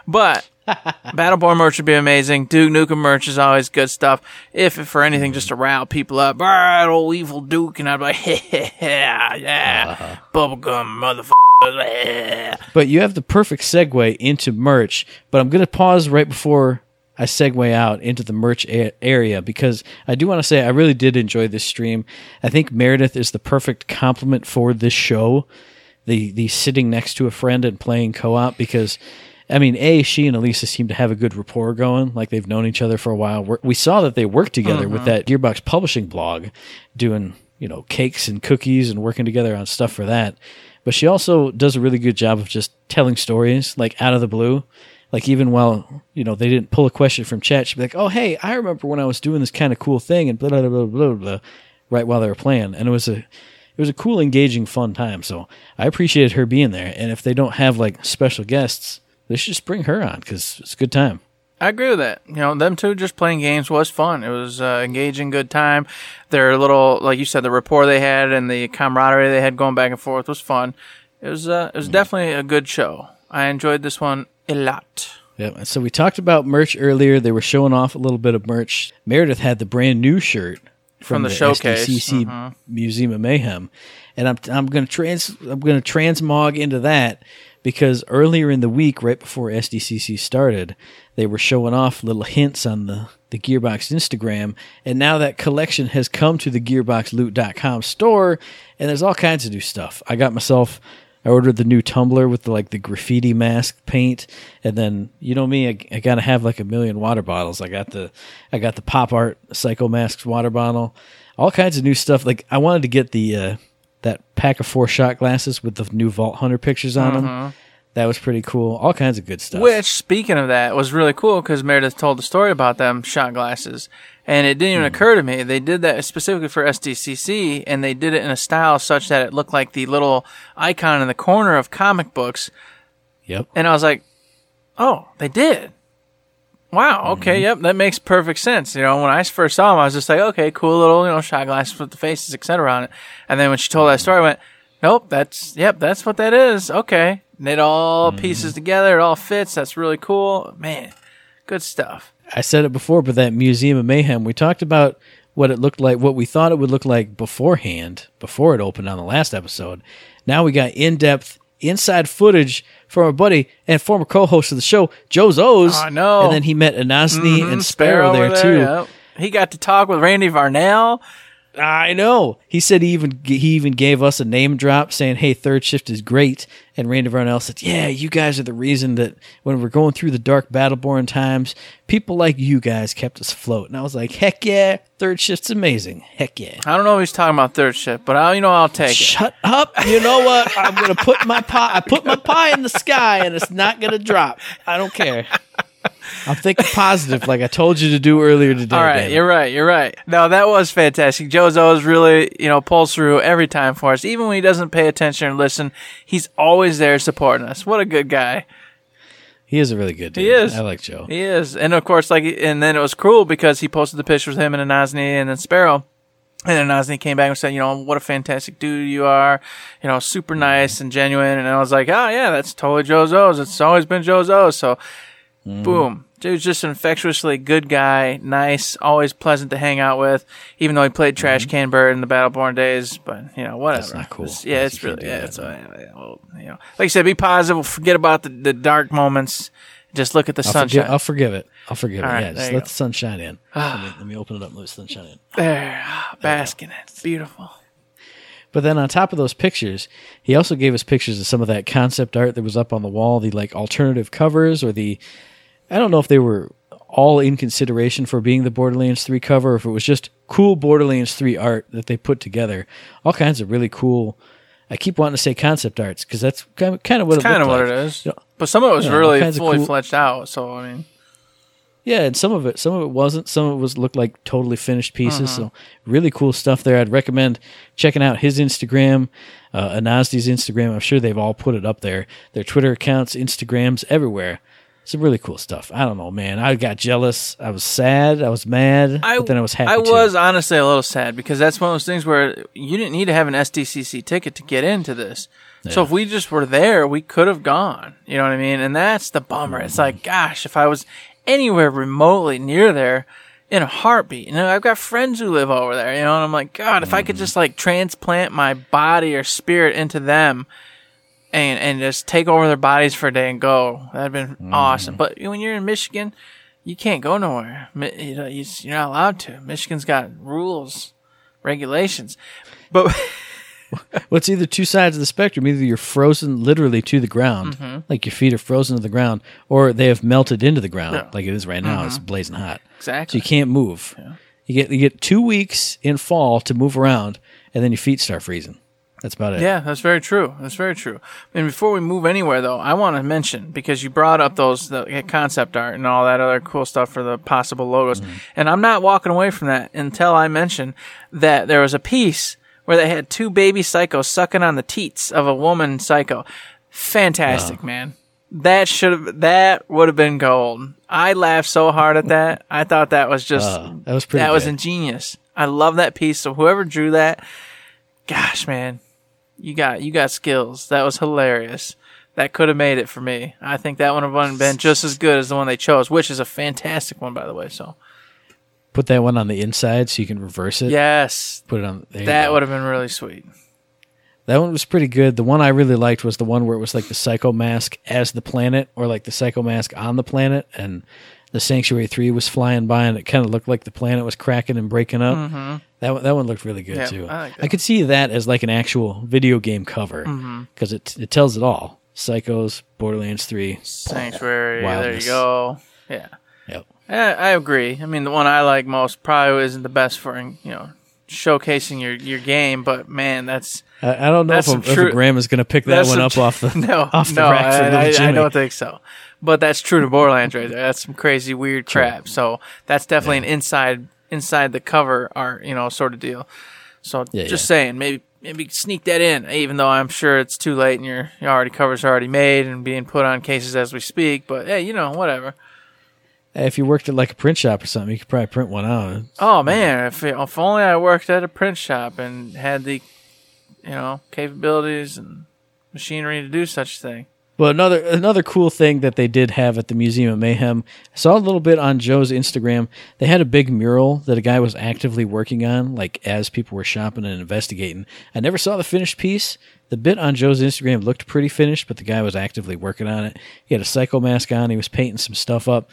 but. Battleborn merch would be amazing. Duke Nukem merch is always good stuff. If, if for anything, just to rile people up, "Brr, old evil Duke, and I'd be like, yeah, yeah, Uh-huh. bubblegum motherfucker. But you have the perfect segue into merch. But I'm going to pause right before I segue out into the merch a- area because I do want to say I really did enjoy this stream. I think Meredith is the perfect complement for this show. The the sitting next to a friend and playing co-op because. I mean, a she and Elisa seem to have a good rapport going. Like they've known each other for a while. We're- We saw that they worked together with mm-hmm. that Gearbox Publishing blog, doing you know cakes and cookies and working together on stuff for that. But she also does a really good job of just telling stories like out of the blue. Like even while you know they didn't pull a question from chat, she'd be like, "Oh hey, I remember when I was doing this kind of cool thing," and blah blah blah blah blah, right while they were playing, and it was a it was a cool, engaging, fun time. So I appreciated her being there. And if they don't have like special guests, they should just bring her on because it's a good time. I agree with that. You know, them two just playing games was fun. It was uh, engaging, good time. Their little, like you said, the rapport they had and the camaraderie they had going back and forth was fun. It was, uh, it was definitely a good show. I enjoyed this one a lot. Yeah. So we talked about merch earlier. They were showing off a little bit of merch. Meredith had the brand new shirt From the showcase. SDCC Museum of Mayhem, and I'm I'm going to trans I'm going to transmog into that because earlier in the week, right before SDCC started, they were showing off little hints on the the Gearbox Instagram, and now that collection has come to the GearboxLoot.com store, and there's all kinds of new stuff. I got myself. I ordered the new tumbler with the like the graffiti mask paint, and then you know me, I, I gotta have like a million water bottles. I got the I got the pop art Psycho Masks water bottle, all kinds of new stuff. Like I wanted to get the uh, that pack of four shot glasses with the new Vault Hunter pictures on them. That was pretty cool. All kinds of good stuff. Which, speaking of that, was really cool because Meredith told the story about them shot glasses. And it didn't even hmm. occur to me. They did that specifically for SDCC, and they did it in a style such that it looked like the little icon in the corner of comic books. Yep. And I was like, oh, they did. Wow. Okay. Mm-hmm. Yep. That makes perfect sense. You know, when I first saw them, I was just like, okay, cool little, you know, shot glasses with the faces, etc. on it. And then when she told that mm-hmm. story, I went, nope, that's, yep, that's what that is. Okay. And it all pieces together. It all fits. That's really cool. Man, good stuff. I said it before, but that Museum of Mayhem, we talked about what it looked like, what we thought it would look like beforehand, before it opened on the last episode. Now we got in depth inside footage from our buddy and former co-host of the show, Joe Zoes. I know. And then he met Anasni Mhm, and Sparrow, there, over too. yep. He got to talk with Randy Varnell. I know. He said he even he even gave us a name drop saying, "Hey, third shift is great." And Randy Varnell said, "Yeah, you guys are the reason that when we're going through the dark Battleborn times, people like you guys kept us afloat." And I was like, "Heck yeah, third shift's amazing. Heck yeah." I don't know if he's talking about third shift, but I, you know, I'll take it. Shut up. You know what? I'm going to put my pie I put my pie in the sky and it's not going to drop. I don't care. I'm thinking positive like I told you to do earlier today. All right, damn it. you're right. You're right. No, that was fantastic. Jozo's really, you know, pulls through every time for us. Even when he doesn't pay attention or listen, he's always there supporting us. What a good guy. He is a really good dude. He is. I like Joe. He is. And of course, like, and then it was cruel because he posted the pictures with him and Anasni and then Sparrow. And then Anasni came back and said, you know, what a fantastic dude you are. You know, super nice and genuine. And I was like, oh, yeah, that's totally Jozo's. It's always been Jozo's. So, Mm-hmm. boom. Dude's just an infectiously good guy, nice, always pleasant to hang out with, even though he played Trash mm-hmm. Can Bird in the Battleborn days. But, you know, whatever. That's not cool. It's- yeah, it's really, yeah, that, it's, yeah, well, you know, like you said, be positive, forget about the, the dark moments. Just look at the I'll sunshine. forgive, I'll forgive it. I'll forgive All it. right, yeah, just let go. the sun shine in. Ah. let, me, let me open it up and let the sun shine in. There, ah, bask in it. Beautiful. But then on top of those pictures, he also gave us pictures of some of that concept art that was up on the wall, the like alternative covers or the I don't know if they were all in consideration for being the Borderlands 3 cover or if it was just cool Borderlands 3 art that they put together. All kinds of really cool I keep wanting to say concept arts because that's kind of, kind of what It's it kind of what like. it is. You know, But some of it was Yeah, all really fully cool- fledged out. So I mean, Yeah, and some of it, some of it wasn't. Some of it was looked like totally finished pieces. Uh-huh. So really cool stuff there. I'd recommend checking out his Instagram, uh, Anazdi's Instagram. I'm sure they've all put it up there. Their Twitter accounts, Instagrams, everywhere. Some really cool stuff. I don't know, man. I got jealous. I was sad. I was mad, I but then I was happy. I too. was honestly a little sad because that's one of those things where you didn't need to have an SDCC ticket to get into this. So if we just were there, we could have gone. You know what I mean? And that's the bummer. It's like, mm-hmm. gosh, if I was anywhere remotely near there, in a heartbeat. You know, I've got friends who live over there. You know, and I'm like, God, if I could mm-hmm. just like transplant my body or spirit into them. And, and just take over their bodies for a day and go. That'd been awesome. But when you're in Michigan, you can't go nowhere. You know, you- you're not allowed to. Michigan's got rules, regulations. But Well, it's either two sides of the spectrum. Either you're frozen literally to the ground, Mm-hmm. like your feet are frozen to the ground, or they have melted into the ground, like it is right now. It's blazing hot. Exactly. So you can't move. You get you get two weeks in fall to move around, and then your feet start freezing. That's about it. Yeah, that's very true. That's very true. And before we move anywhere, though, I want to mention because you brought up those the concept art and all that other cool stuff for the possible logos, and I'm not walking away from that until I mention that there was a piece where they had two baby psychos sucking on the teats of a woman psycho. Fantastic, man. That should have that would have been gold. I laughed so hard at that. I thought that was just Uh, that was pretty. that was ingenious. I love that piece. So whoever drew that, gosh, man, you got you got skills. That was hilarious. That could have made it for me. I think that one would have been just as good as the one they chose, which is a fantastic one, by the way. So Put that one on the inside so you can reverse it. yes, Put it on. There that would have been really sweet. That one was pretty good. The one I really liked was the one where it was like the Psycho Mask as the planet, or like the Psycho Mask on the planet, and the Sanctuary Three was flying by, and it kind of looked like the planet was cracking and breaking up. That one, that one looked really good Mm-hmm. Yeah, too. I like that could see that as like an actual video game cover Mm-hmm. because it it tells it all. Psychos, Borderlands Three. Sanctuary. Wildness. There you go. Yeah, Yep. I, I agree. I mean, the one I like most probably isn't the best for you know showcasing your your game, but man, that's I, I don't know if, a, if a Graham is going to pick that one up off the no, off the no, rack for I, I, I don't think so. But that's true to Borderlands right there. That's some crazy weird crap. So that's definitely an inside inside the cover art, you know, sort of deal. So Yeah, just yeah. saying, maybe maybe sneak that in, even though I'm sure it's too late and your your already covers are already made and being put on cases as we speak. But hey, you know, whatever. If you worked at like a print shop or something, you could probably print one out. Oh man, if if only I worked at a print shop and had the you know capabilities and machinery to do such a thing. But another another cool thing that they did have at the Museum of Mayhem, I saw a little bit on Joe's Instagram. They had a big mural that a guy was actively working on, like as people were shopping and investigating. I never saw the finished piece. The bit on Joe's Instagram looked pretty finished, but the guy was actively working on it. He had a psycho mask on. He was painting some stuff up.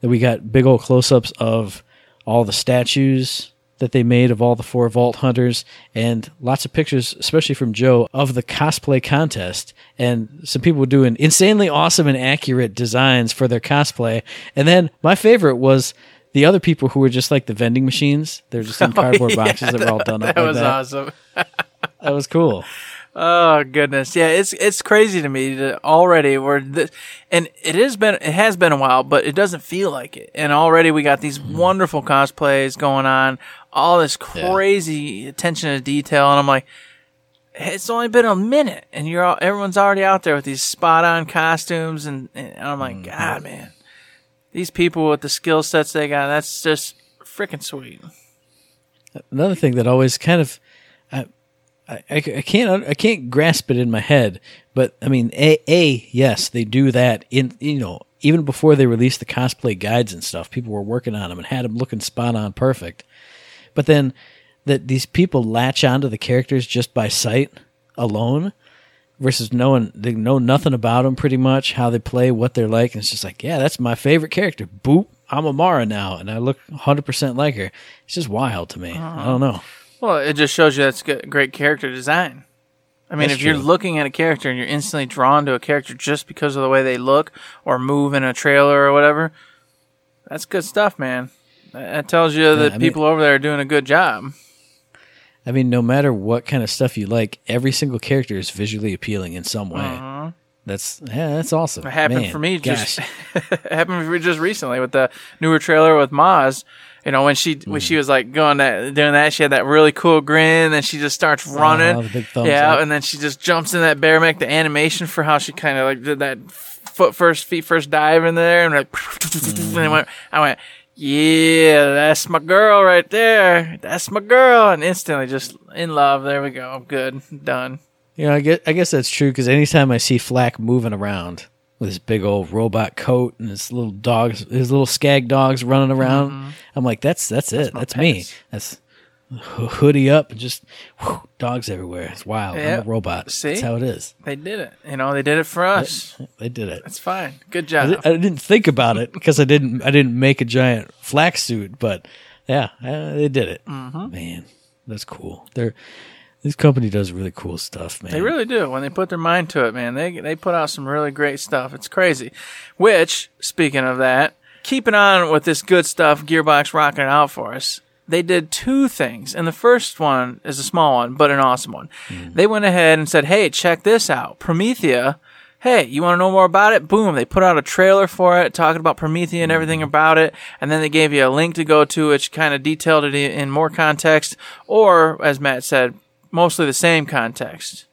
Then we got big old close ups of all the statues that they made of all the four vault hunters and lots of pictures, especially from Joe, of the cosplay contest. And some people were doing insanely awesome and accurate designs for their cosplay. And then my favorite was the other people who were just like the vending machines. They're just in oh, cardboard Yeah, boxes that were all done up That like was that. awesome. That was cool. Oh goodness, yeah, it's it's crazy to me that already we're this, and it has been it has been a while, but it doesn't feel like it. And already we got these wonderful cosplays going on, all this crazy attention to detail, and I'm like, it's only been a minute, and you're all, everyone's already out there with these spot on costumes, and, and I'm like, mm-hmm. God, man, these people with the skill sets they got, that's just freaking sweet. another thing that always kind of I, I, I can't I can't grasp it in my head, but I mean, a, a yes, they do that in you know even before they released the cosplay guides and stuff, people were working on them and had them looking spot on perfect. But then that these people latch onto the characters just by sight alone versus knowing they know nothing about them pretty much how they play what they're like. And it's just like yeah that's my favorite character. Boop i'm amara now and i look 100% like her. It's just wild to me. I uh-huh. don't know. Well, it just shows you that's good, great character design. I mean, That's if you're looking at a character and you're instantly drawn to a character just because of the way they look or move in a trailer or whatever, that's good stuff, man. That tells you that I mean- people over there are doing a good job. I mean, no matter what kind of stuff you like, every single character is visually appealing in some way. That's yeah, that's awesome. Uh-huh. It happened Man, for me gosh. just happened for me just recently with the newer trailer with Moze. You know, when she when Mm. she was like going that doing that, she had that really cool grin, and she just starts running. Oh, the yeah, up. and then she just jumps in that bear mech. The animation for how she kind of like did that foot first, feet first dive in there, and like, and I went, I went, yeah, that's my girl right there. That's my girl, and instantly just in love. There we go. Good, done. You know, I guess I guess that's true because anytime I see Flak moving around with his big old robot coat and his little dogs, his little skag dogs running around, mm-hmm. I'm like, that's that's it. my That's, me. That's hoodie up and just whew, dogs everywhere. It's wild. I'm Yep. a robot. See? That's how it is. They did it. You know, they did it for us. They did it. It's fine. Good job. di- I didn't think about it because I didn't I didn't make a giant flax suit, but yeah, uh, they did it. Mm-hmm. Man, that's cool. They're this company does really cool stuff, man. They really do. When they put their mind to it, man, they they put out some really great stuff. It's crazy. Which, speaking of that, keeping on with this good stuff, Gearbox rocking out for us. They did two things, and the first one is a small one, but an awesome one. Mm-hmm. They went ahead and said, "Hey, check this out, Promethea." Hey, you want to know more about it? Boom! They put out a trailer for it, talking about Promethea and everything mm-hmm. about it, and then they gave you a link to go to, which kind of detailed it in more context, or as Matt said, mostly the same context.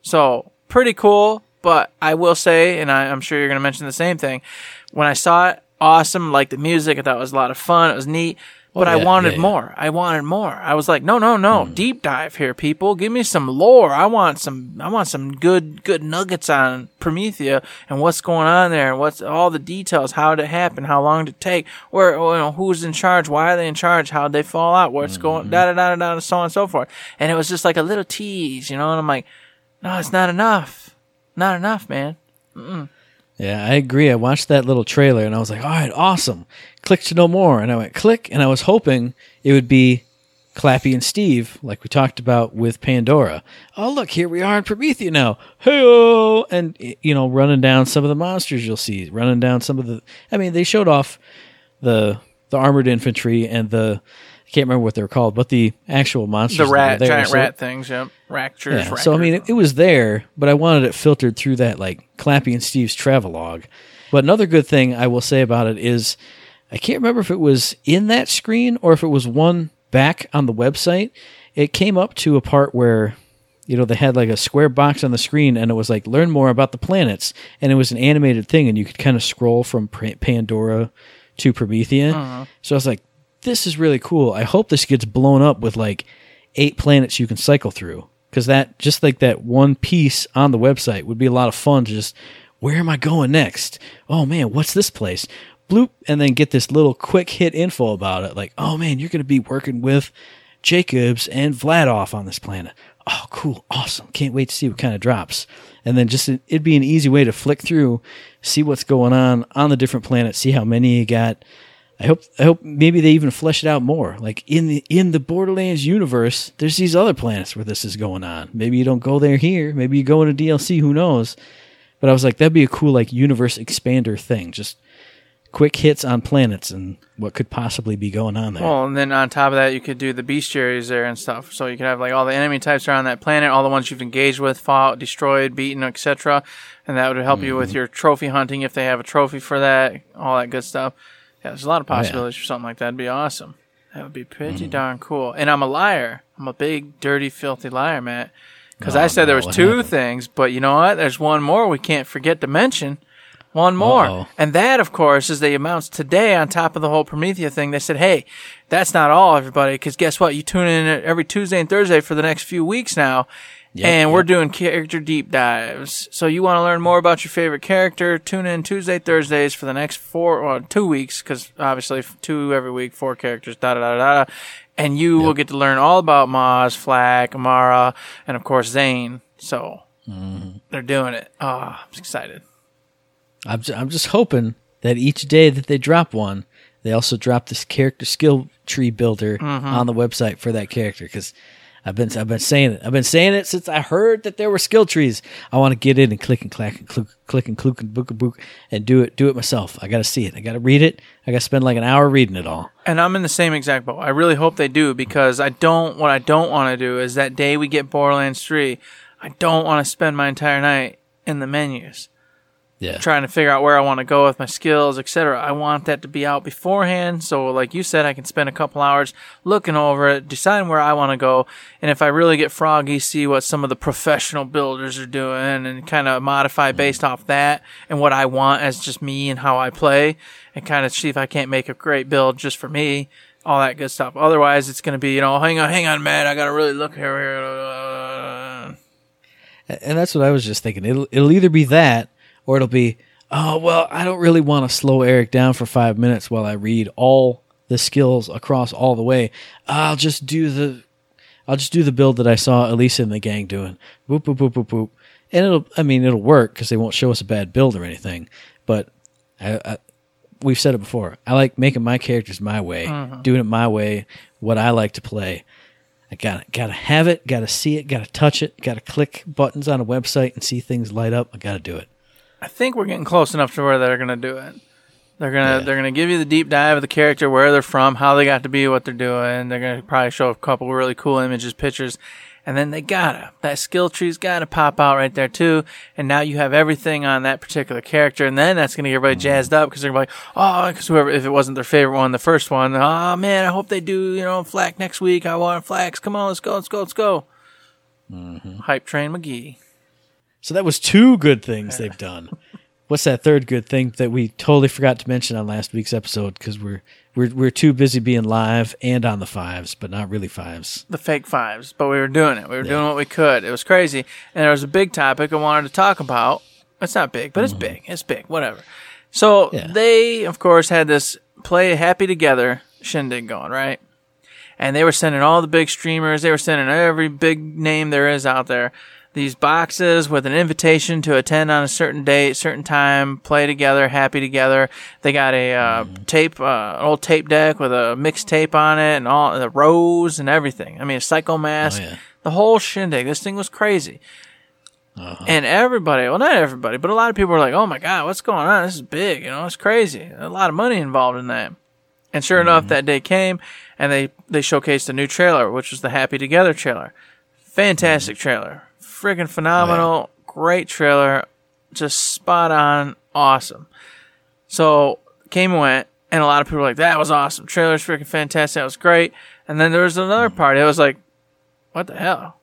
So pretty cool. But I will say, and I, I'm sure you're going to mention the same thing. When I saw it, awesome. Like the music, I thought it was a lot of fun. It was neat. But oh, I wanted yeah, yeah. more. I wanted more. I was like, no, no, no, hmm. deep dive here, people. Give me some lore. I want some. I want some good, good nuggets on Promethea and what's going on there, and what's all the details. How did it happen? How long did it take? Where, you know, who's in charge? Why are they in charge? How did they fall out? What's hmm. going? Da da da da da, so on and so forth. And it was just like a little tease, you know. And I'm like, no, it's not enough. Not enough, man. Yeah, I agree. I watched that little trailer and I was like, all right, awesome. Click to know more. And I went click and I was hoping it would be Clappy and Steve, like we talked about with Pandora. Oh, look, here we are in Promethea now. Hey, and, you know, running down some of the monsters you'll see, running down some of the. I mean, they showed off the the armored infantry and the. I can't remember what they're called, but the actual monsters. The rat, giant So- rat things. Yep, raptures. yeah. So I mean, it, it was there, but I wanted it filtered through that like Clappy and Steve's travelogue. But another good thing I will say about it is I can't remember if it was in that screen or if it was one back on the website. It came up to a part where you know they had like a square box on the screen and it was like learn more about the planets and it was an animated thing and you could kind of scroll from Pandora to Promethea. Uh-huh. So I was like this is really cool. I hope this gets blown up with like eight planets you can cycle through because that just like that one piece on the website would be a lot of fun to just where am I going next? Oh man, what's this place? Bloop, and then get this little quick hit info about it. Like, oh man, you're going to be working with Jacobs and Vladoff on this planet. Oh, cool, awesome. Can't wait to see what kind of drops. And then just it'd be an easy way to flick through, see what's going on on the different planets, see how many you got. I hope I hope maybe they even flesh it out more. Like in the in the Borderlands universe, there's these other planets where this is going on. Maybe you don't go there here. Maybe you go into DLC. Who knows? But I was like, that'd be a cool like universe expander thing. Just quick hits on planets and what could possibly be going on there. Well, and then on top of that, you could do the bestiaries there and stuff. So you could have like all the enemy types around that planet, all the ones you've engaged with, fought, destroyed, beaten, etc. And that would help you Mm-hmm. with your trophy hunting if they have a trophy for that, all that good stuff. Yeah, there's a lot of Oh, yeah. possibilities for something like that. It'd be awesome. That would be pretty Mm-hmm. darn cool. And I'm a liar. I'm a big, dirty, filthy liar, Matt. Because Oh, I said there was two happened? things, but you know what? There's one more we can't forget to mention. One more. Uh-oh. And that, of course, is the amounts today on top of the whole Promethea thing. They said, hey, that's not all, everybody, because guess what? You tune in every Tuesday and Thursday for the next few weeks now. and we're doing character deep dives. So you want to learn more about your favorite character? Tune in Tuesday, Thursdays for the next four or two weeks, because obviously two every week, four characters, da da da da. And you will get to learn all about Moze, Flak, Amara, and of course Zane. So Mm-hmm. they're doing it. Oh, I'm excited. I'm just, I'm just hoping that each day that they drop one, they also drop this character skill tree builder Mm-hmm. on the website for that character because I've been I've been saying it. I've been saying it since I heard that there were skill trees. I want to get in and click and clack and click, click and click and book and book and do it do it myself. I got to see it. I got to read it. I got to spend like an hour reading it all. And I'm in the same exact boat. I really hope they do because I don't. What I don't want to do is that day we get Borderlands Three, I don't want to spend my entire night in the menus Yeah. trying to figure out where I want to go with my skills, etc. I want that to be out beforehand, so like you said, I can spend a couple hours looking over it, deciding where I want to go, and if I really get froggy, see what some of the professional builders are doing, and kind of modify mm. based off that and what I want as just me and how I play, and kind of see if I can't make a great build just for me. All that good stuff. Otherwise, it's going to be, you know, hang on, hang on, man. I got to really look here. here. And that's what I was just thinking. It'll it'll either be that or it'll be, oh well, I don't really want to slow Eric down for five minutes while I read all the skills across all the way. I'll just do the I'll just do the build that I saw Elisa and the gang doing. Boop boop boop boop boop. And it'll I mean it'll work because they won't show us a bad build or anything. But I, I we've said it before. I like making my characters my way, mm-hmm. doing it my way, what I like to play. I gotta gotta have it, gotta see it, gotta touch it, gotta click buttons on a website and see things light up. I gotta do it. I think we're getting close enough to where they're gonna do it. They're gonna Yeah. they're gonna give you the deep dive of the character, where they're from, how they got to be what they're doing. They're gonna probably show a couple really cool images, pictures, and then they gotta that skill tree's gotta pop out right there too. And now you have everything on that particular character, and then that's gonna get everybody mm-hmm. jazzed up because they're gonna be like, oh, because whoever if it wasn't their favorite one, the first one, oh man, I hope they do you know Flak next week. I want Flax. Come on, let's go, let's go, let's go. Mm-hmm. Hype train McGee. So that was two good things they've done. What's that third good thing that we totally forgot to mention on last week's episode because we're we're we're too busy being live and on the fives, but not really fives. the fake fives, but we were doing it. We were doing what we could. It was crazy. And there was a big topic I wanted to talk about. It's not big, but it's mm-hmm. big. It's big. Whatever. So Yeah. they, of course, had this play happy together shindig going, right? And they were sending all the big streamers. They were sending every big name there is out there. These boxes with an invitation to attend on a certain date, certain time, play together, happy together. They got a uh, tape, uh, an old tape deck with a mixtape on it, and all the rows and everything. I mean, a psycho mask, Oh, yeah. the whole shindig. This thing was crazy. And everybody, well, not everybody, but a lot of people were like, "Oh my god, what's going on? This is big. You know, it's crazy. A lot of money involved in that." And sure enough, that day came, and they they showcased a new trailer, which was the Happy Together trailer. Fantastic trailer, friggin' phenomenal, great trailer, just spot on, awesome. So came and went, and a lot of people were like, "That was awesome. Trailer's freaking fantastic. That was great." And then there was another part. It was like, "What the hell?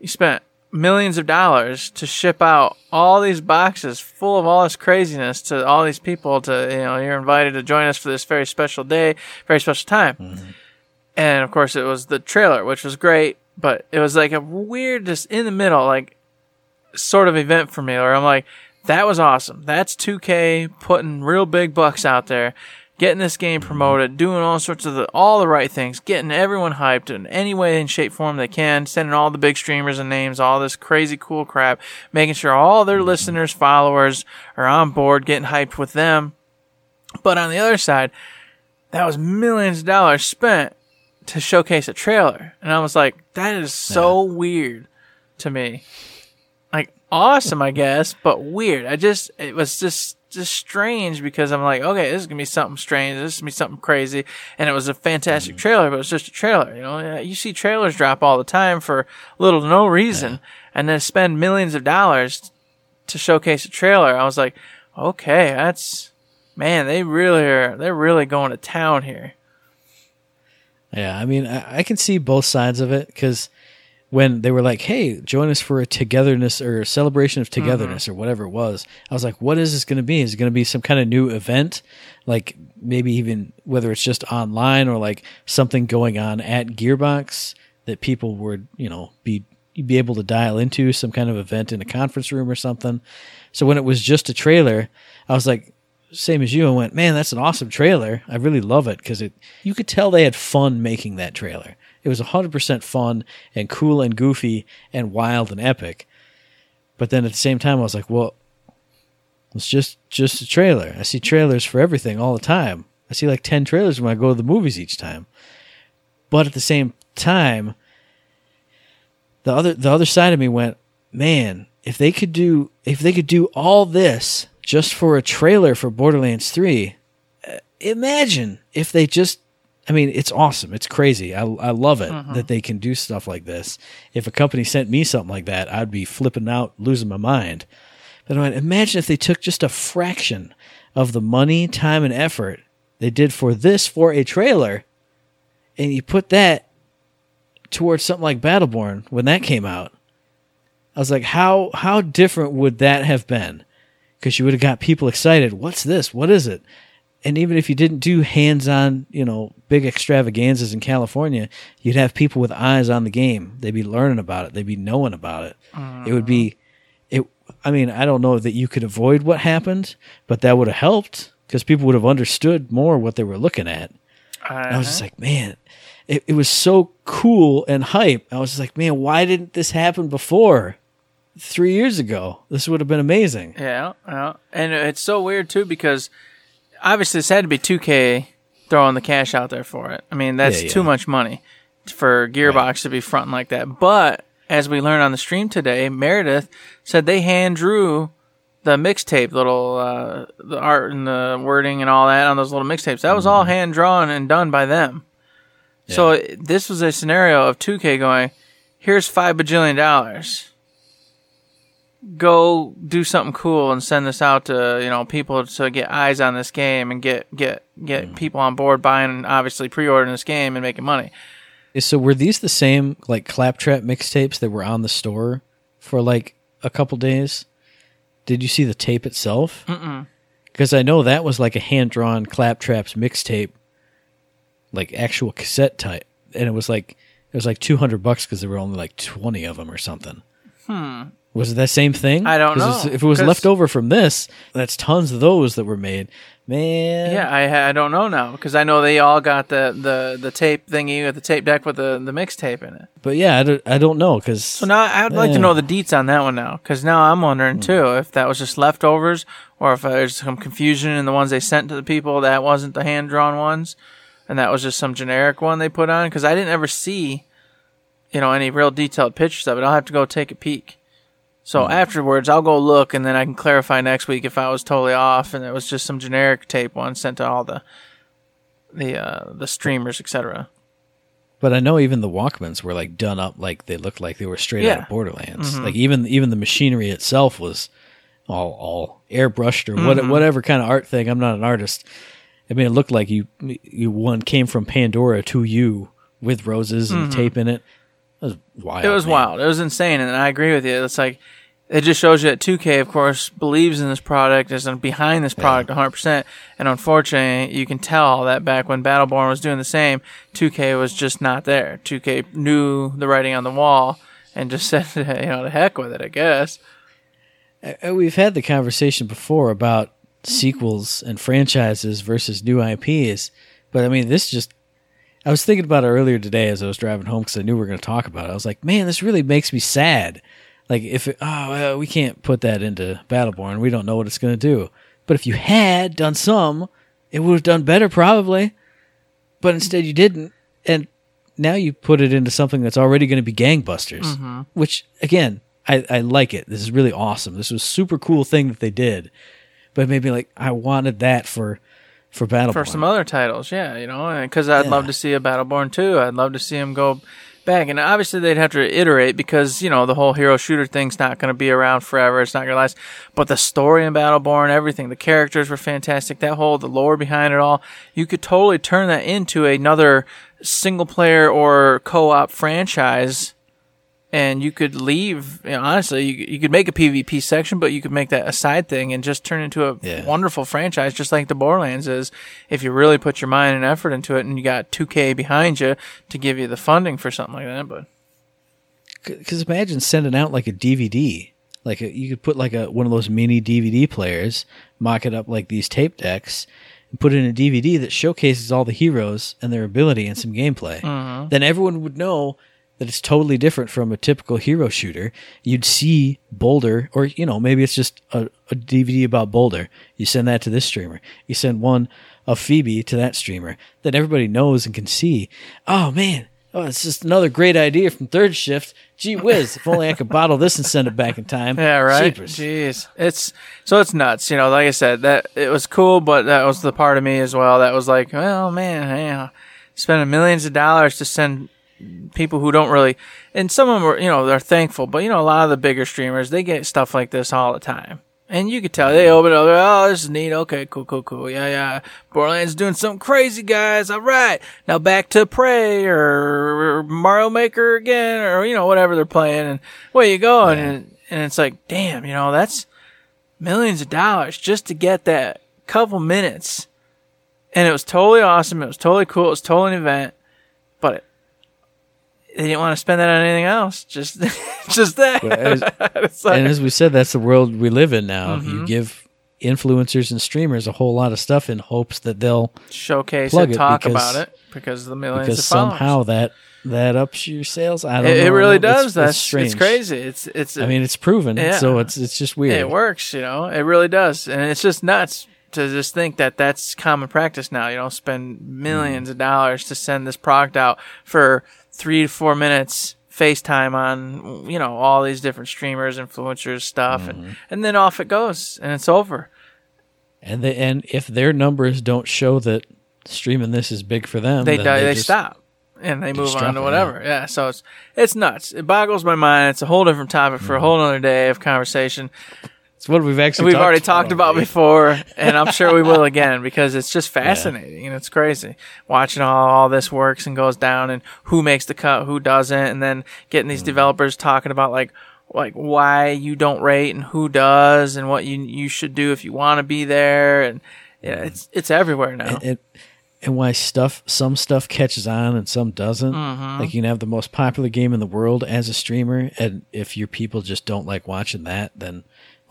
You spent millions of dollars to ship out all these boxes full of all this craziness to all these people to you know you're invited to join us for this very special day very special time mm-hmm. and of course it was the trailer which was great but it was like a weird just in the middle like sort of event for me where i'm like that was awesome. That's 2K putting real big bucks out there, getting this game promoted, doing all sorts of the, all the right things, getting everyone hyped in any way and shape form they can, sending all the big streamers and names, all this crazy cool crap, making sure all their listeners, followers are on board, getting hyped with them. But on the other side, that was millions of dollars spent to showcase a trailer. And I was like, that is so weird to me. Like awesome, I guess, but weird. I just it was just just strange because I'm like, okay, this is gonna be something strange. This is gonna be something crazy. And it was a fantastic mm-hmm. trailer, but it's just a trailer. You know, you see trailers drop all the time for little to no reason, and then spend millions of dollars to showcase a trailer. I was like, okay, that's man, they really are. They're really going to town here. Yeah, I mean, I, I can see both sides of it because when they were like, "Hey, join us for a togetherness or a celebration of mm-hmm. togetherness or whatever it was," I was like, "What is this going to be? Is it going to be some kind of new event? Like maybe even whether it's just online or like something going on at Gearbox that people would, you know, be be able to dial into some kind of event in a conference room or something." So when it was just a trailer, I was like, same as you and went, man, that's an awesome trailer. I really love it because it you could tell they had fun making that trailer. It was 100% fun and cool and goofy and wild and epic. But then at the same time, I was like, well, it's just just a trailer. I see trailers for everything all the time. I see like 10 trailers when I go to the movies each time. But at the same time, the other the other side of me went, man, if they could do if they could do all this just for a trailer for Borderlands 3, uh, imagine if they just I mean, it's awesome. It's crazy. I, I love it that they can do stuff like this. If a company sent me something like that, I'd be flipping out, losing my mind. But I mean, imagine if they took just a fraction of the money, time, and effort they did for this for a trailer, and you put that towards something like Battleborn when that came out. I was like, how how different would that have been? Because you would have got people excited. What's this? What is it? And even if you didn't do hands-on, you know, big extravaganzas in California, you'd have people with eyes on the game. They'd be learning about it. They'd be knowing about it. It would be, it. I mean, I don't know that you could avoid what happened, but that would have helped because people would have understood more what they were looking at. And I was just uh-huh. like, man, it, it was so cool and hype. I was just like, man, why didn't this happen before? Three years ago, this would have been amazing. Yeah, yeah. And it's so weird too because obviously this had to be 2K throwing the cash out there for it. I mean, that's Yeah, too much money for Gearbox to be fronting like that. But as we learned on the stream today, Meredith said they hand drew the mixtape, little uh, the art and the wording and all that on those little mixtapes. That was Mm-hmm. all hand drawn and done by them. So this was a scenario of 2K going, "Here's five bajillion dollars." Go do something cool and send this out to you know people to get eyes on this game and get get get Mm. people on board buying and obviously pre-ordering this game and making money. So were these the same like claptrap mixtapes that were on the store for like a couple days? Did you see the tape itself? Because I know that was like a hand drawn claptraps mixtape, like actual cassette type, and it was like it was like two hundred bucks because there were only like twenty of them or something. Hmm. Was it that same thing? I don't know, If it was left over from this, that's tons of those that were made. Man, Yeah, I I don't know now because I know they all got the the the tape thingy with the tape deck with the the mixtape in it. But yeah, I don't, I don't know because So now I'd like to know the deets on that one now because now I'm wondering hmm. too if that was just leftovers or if there's some confusion in the ones they sent to the people that wasn't the hand drawn ones and that was just some generic one they put on because I didn't ever see you know any real detailed pictures of it. I'll have to go take a peek. So afterwards, I'll go look, and then I can clarify next week if I was totally off, and it was just some generic tape one sent to all the the uh, the streamers, etc. But I know even the Walkmans were like done up like they looked like they were straight out Yeah. Mm-hmm. of Borderlands. Like even even the machinery itself was all all airbrushed or Mm-hmm. what, whatever kind of art thing. I'm not an artist. I mean, it looked like you you one came from Pandora to you with roses and tape in it. It was wild. It was man. wild. It was insane, and I agree with you. It's like it just shows you that 2K, of course, believes in this product, is behind this product 100. percent And unfortunately, you can tell that back when Battleborn was doing the same, 2K was just not there. 2K knew the writing on the wall and just said, you know, the heck with it, I guess. Uh, We've had the conversation before about sequels and franchises versus new IPs, but I mean, this just. I was thinking about it earlier today as I was driving home because I knew we were going to talk about it. I was like, man, this really makes me sad. Like, if it, oh, well, we can't put that into Battleborn, we don't know what it's going to do. But if you had done some, it would have done better probably. But instead, you didn't, and now you put it into something that's already going to be gangbusters. Mm-hmm. Which again, I, I like it. This is really awesome. This was a super cool thing that they did. But maybe like I wanted that for for Battleborn. for some other titles, yeah, you know, because I'd love to see a Battleborn too. I'd love to see him go back, and obviously they'd have to iterate because you know the whole hero shooter thing's not going to be around forever. It's not going to last. But the story in Battleborn, everything, the characters were fantastic. That whole the lore behind it all, you could totally turn that into another single player or co-op franchise. And you could leave, you know, honestly, you, you could make a PvP section, but you could make that a side thing and just turn into a Yeah. wonderful franchise, just like the Borderlands is. If you really put your mind and effort into it, and you got 2K behind you to give you the funding for something like that, but Because imagine sending out like a DVD. Like a, you could put like a one of those mini DVD players, mock it up like these tape decks, and put in a DVD that showcases all the heroes and their ability and some gameplay. Mm-hmm. Then everyone would know that it's totally different from a typical hero shooter. You'd see Boldur, or you know maybe it's just a, a DVD about Boldur. You send that to this streamer. You send one of Phoebe to that streamer. that everybody knows and can see. Oh man. Oh, it's just another great idea from third shift. Gee whiz, if only I could bottle this and send it back in time. yeah, right. Jeepers. Jeez, it's so it's nuts. You know, like I said, that it was cool, but that was the part of me as well that was like, well, man, yeah, spending millions of dollars to send people who don't really, and some of them are, you know, they're thankful, but you know, a lot of the bigger streamers they get stuff like this all the time. And you could tell they open it up. Oh, this is neat. Okay, cool, cool, cool. Yeah, yeah. Borderlands doing something crazy, guys. All right. Now back to Prey or Mario Maker again or, you know, whatever they're playing. And where you go? And, and it's like, damn, you know, that's millions of dollars just to get that couple minutes. And it was totally awesome. It was totally cool. It was totally an event. But it, they didn't want to spend that on anything else. Just, just that. as- like- and as we said, that's the world we live in now. Mm-hmm. You give influencers and streamers a whole lot of stuff in hopes that they'll showcase plug it, talk because- about it because of the millions because of somehow that that ups your sales. I don't it, know. it really It's- does. it's That's strange. it's crazy. It's it's. I mean, it's proven, Yeah. so it's it's just weird. it works. You know, it really does, and it's just nuts to just think that that's common practice now. You don't spend millions of dollars to send this product out for three to four minutes. FaceTime on, you know, all these different streamers, influencers, stuff, Mm-hmm. and, and then off it goes, and it's over. And they, and if their numbers don't show that streaming this is big for them, they then die, they just- stop and they move on to whatever. Yeah. so it's it's nuts. It boggles my mind. It's a whole different topic for a Mm-hmm. whole other day of conversation. It's what we've actually We've talked already talked about before, and I'm sure we will again because it's just fascinating and it's crazy watching how all this works and goes down and who makes the cut, who doesn't, and then getting Mm-hmm. these developers talking about like like why you don't rate and who does and what you you should do if you want to be there and yeah, it's it's everywhere now. and, and why stuff some stuff catches on and some doesn't. Mm-hmm. Like you can have the most popular game in the world as a streamer, and if your people just don't like watching that, then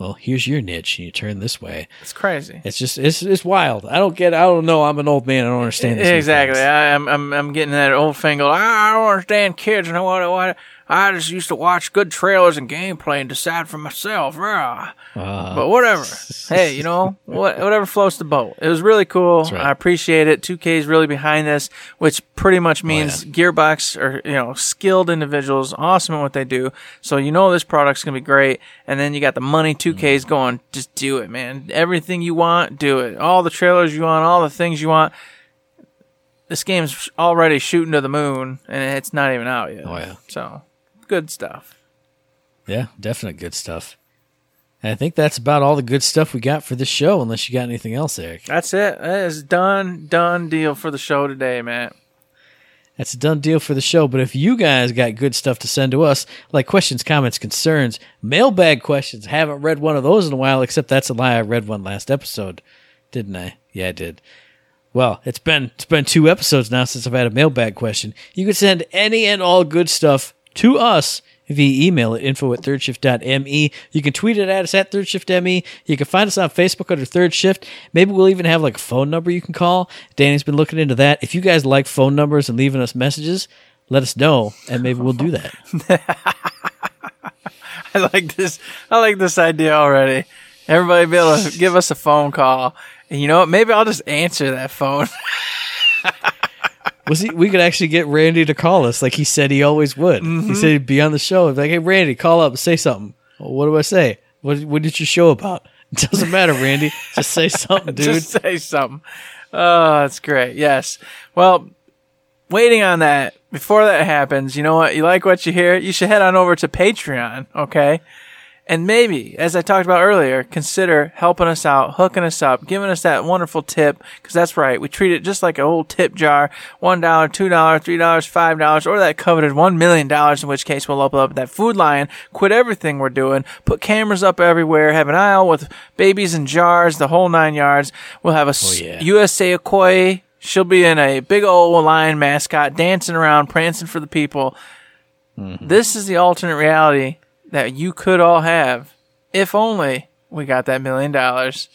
well, here's your niche, and you turn this way. It's crazy. It's just it's it's wild. I don't get. I don't know. I'm an old man. I don't understand this. Exactly. I, I'm I'm I'm getting that old fangled. I don't understand kids. Know what? What? I just used to watch good trailers and gameplay and decide for myself. Uh, but whatever. hey, you know what? Whatever floats the boat. It was really cool. right. I appreciate it. 2K is really behind this, which pretty much means Gearbox are you know skilled individuals, awesome at what they do. So you know this product's gonna be great. And then you got the money 2K's going. Just do it, man. Everything you want, do it. All the trailers you want, all the things you want this game's already shooting to the moon and it's not even out yet. Oh, yeah. So good stuff. yeah, definite good stuff. And I think that's about all the good stuff we got for this show. Unless you got anything else, Eric. That's it. That is done, done deal for the show today, Matt. That's a done deal for the show. But if you guys got good stuff to send to us, like questions, comments, concerns, mailbag questions, haven't read one of those in a while, except that's a lie. I read one last episode, didn't I? Yeah, I did. Well, it's been it's been two episodes now since I've had a mailbag question. You can send any and all good stuff to us, via email at info at thirdshift.me. You can tweet it at us at thirdshiftme. You can find us on Facebook under Third Shift. Maybe we'll even have like a phone number you can call. Danny's been looking into that. If you guys like phone numbers and leaving us messages, let us know and maybe we'll do that. I like this. I like this idea already. Everybody be able to give us a phone call, and you know what? Maybe I'll just answer that phone. Was he, we could actually get Randy to call us like he said he always would. He mm-hmm. said he'd be on the show. He'd be like, hey, Randy, call up and say something. Well, what do I say? What, What did your show about? It doesn't matter, Randy. Just say something, dude. just say something. Oh, that's great. Yes. Well, waiting on that. Before that happens, you know what? You like what you hear? You should head on over to Patreon, okay? And maybe, as I talked about earlier, consider helping us out, hooking us up, giving us that wonderful tip, because that's right. We treat it just like a old tip jar. $1, $2, $3, $5, or that coveted $1 million, in which case we'll open up that food line, quit everything we're doing, put cameras up everywhere, have an aisle with babies in jars, the whole nine yards. We'll have a oh, s- yeah. USA Okoye. She'll be in a big old lion mascot, dancing around, prancing for the people. Mm-hmm. This is the alternate reality that you could all have if only we got that million dollars.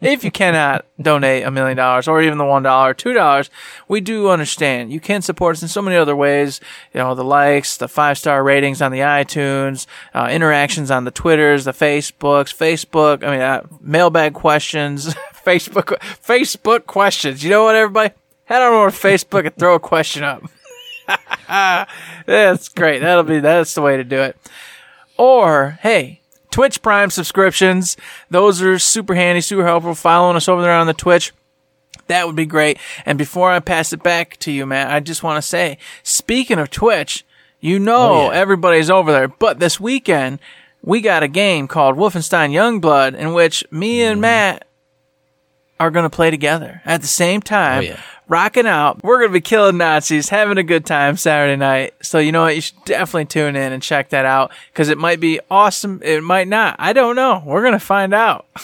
if you cannot donate a million dollars or even the one dollar, two dollars, we do understand. You can support us in so many other ways. You know, the likes, the five star ratings on the iTunes, uh, interactions on the Twitters, the Facebooks, Facebook. I mean, uh, mailbag questions, Facebook, Facebook questions. You know what, everybody? Head on over to Facebook and throw a question up. That's great. That'll be that's the way to do it. Or hey, Twitch Prime subscriptions. Those are super handy, super helpful. Following us over there on the Twitch. That would be great. And before I pass it back to you, Matt, I just want to say, speaking of Twitch, you know Oh, yeah. everybody's over there. But this weekend, we got a game called Wolfenstein Youngblood in which me and mm. Matt are going to play together at the same time, Oh, yeah. Rocking out. We're going to be killing Nazis, having a good time Saturday night. So, you know what? You should definitely tune in and check that out because it might be awesome. It might not. I don't know. We're going to find out.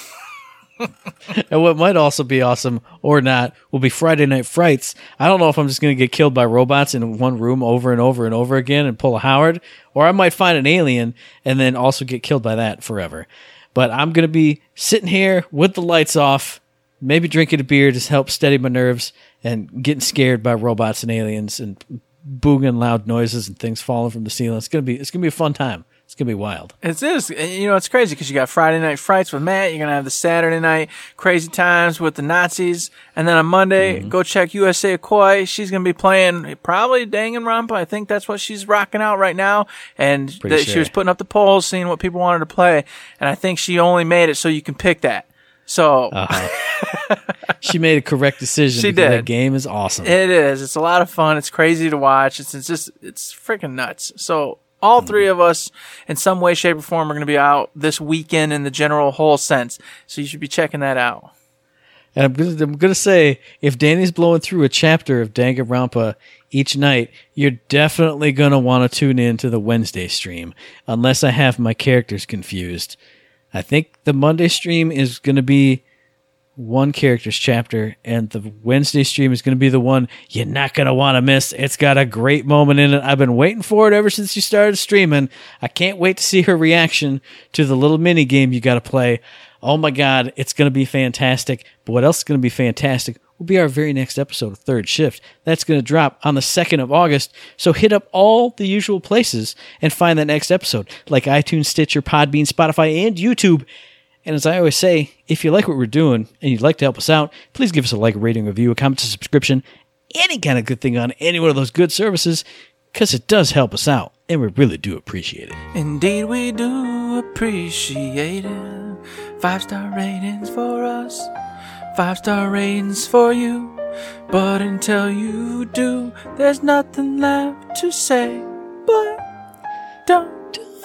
And what might also be awesome or not will be Friday Night Frights. I don't know if I'm just going to get killed by robots in one room over and over and over again and pull a Howard, or I might find an alien and then also get killed by that forever. But I'm going to be sitting here with the lights off, maybe drinking a beer to help steady my nerves and getting scared by robots and aliens and booging loud noises and things falling from the ceiling. It's going to be it's to be a fun time. It's going to be wild. It is. You know, it's crazy because you got Friday night frights with Matt. You're going to have the Saturday night crazy times with the Nazis. And then on Monday, Mm-hmm. go check USA Koi. She's going to be playing probably Danganronpa. I think that's what she's rocking out right now. And Pretty that she was putting up the polls, seeing what people wanted to play. And I think she only made it so you can pick that. So uh-huh. She made a correct decision. She did. That game is awesome. It is. It's a lot of fun. It's crazy to watch. It's, it's just, it's freaking nuts. So all hmm. three of us in some way, shape or form are going to be out this weekend in the general whole sense. So you should be checking that out. And I'm gonna, I'm gonna say, if Danny's blowing through a chapter of Danganronpa each night, you're definitely gonna want to tune in to the Wednesday stream, unless I have my characters confused. I think the Monday stream is gonna be one character's chapter, and the Wednesday stream is gonna be the one you're not gonna want to miss. It's got a great moment in it. I've been waiting for it ever since you started streaming. I can't wait to see her reaction to the little mini game you got to play. Oh my God, it's going to be fantastic. But what else is going to be fantastic will be our very next episode of Third Shift. That's going to drop on the 2nd of August. So hit up all the usual places and find that next episode, like iTunes, Stitcher, Podbean, Spotify, and YouTube. And as I always say, if you like what we're doing and you'd like to help us out, please give us a like, rating, review, a comment, a subscription, any kind of good thing on any one of those good services, because it does help us out, and we really do appreciate it. Indeed, we do appreciate it. Five star ratings for us, five star ratings for you. But until you do, there's nothing left to say. But don't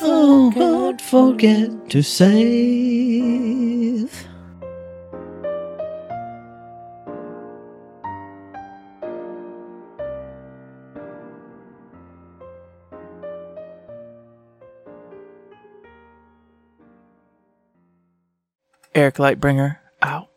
Oh, don't forget to save. Eric Lightbringer out.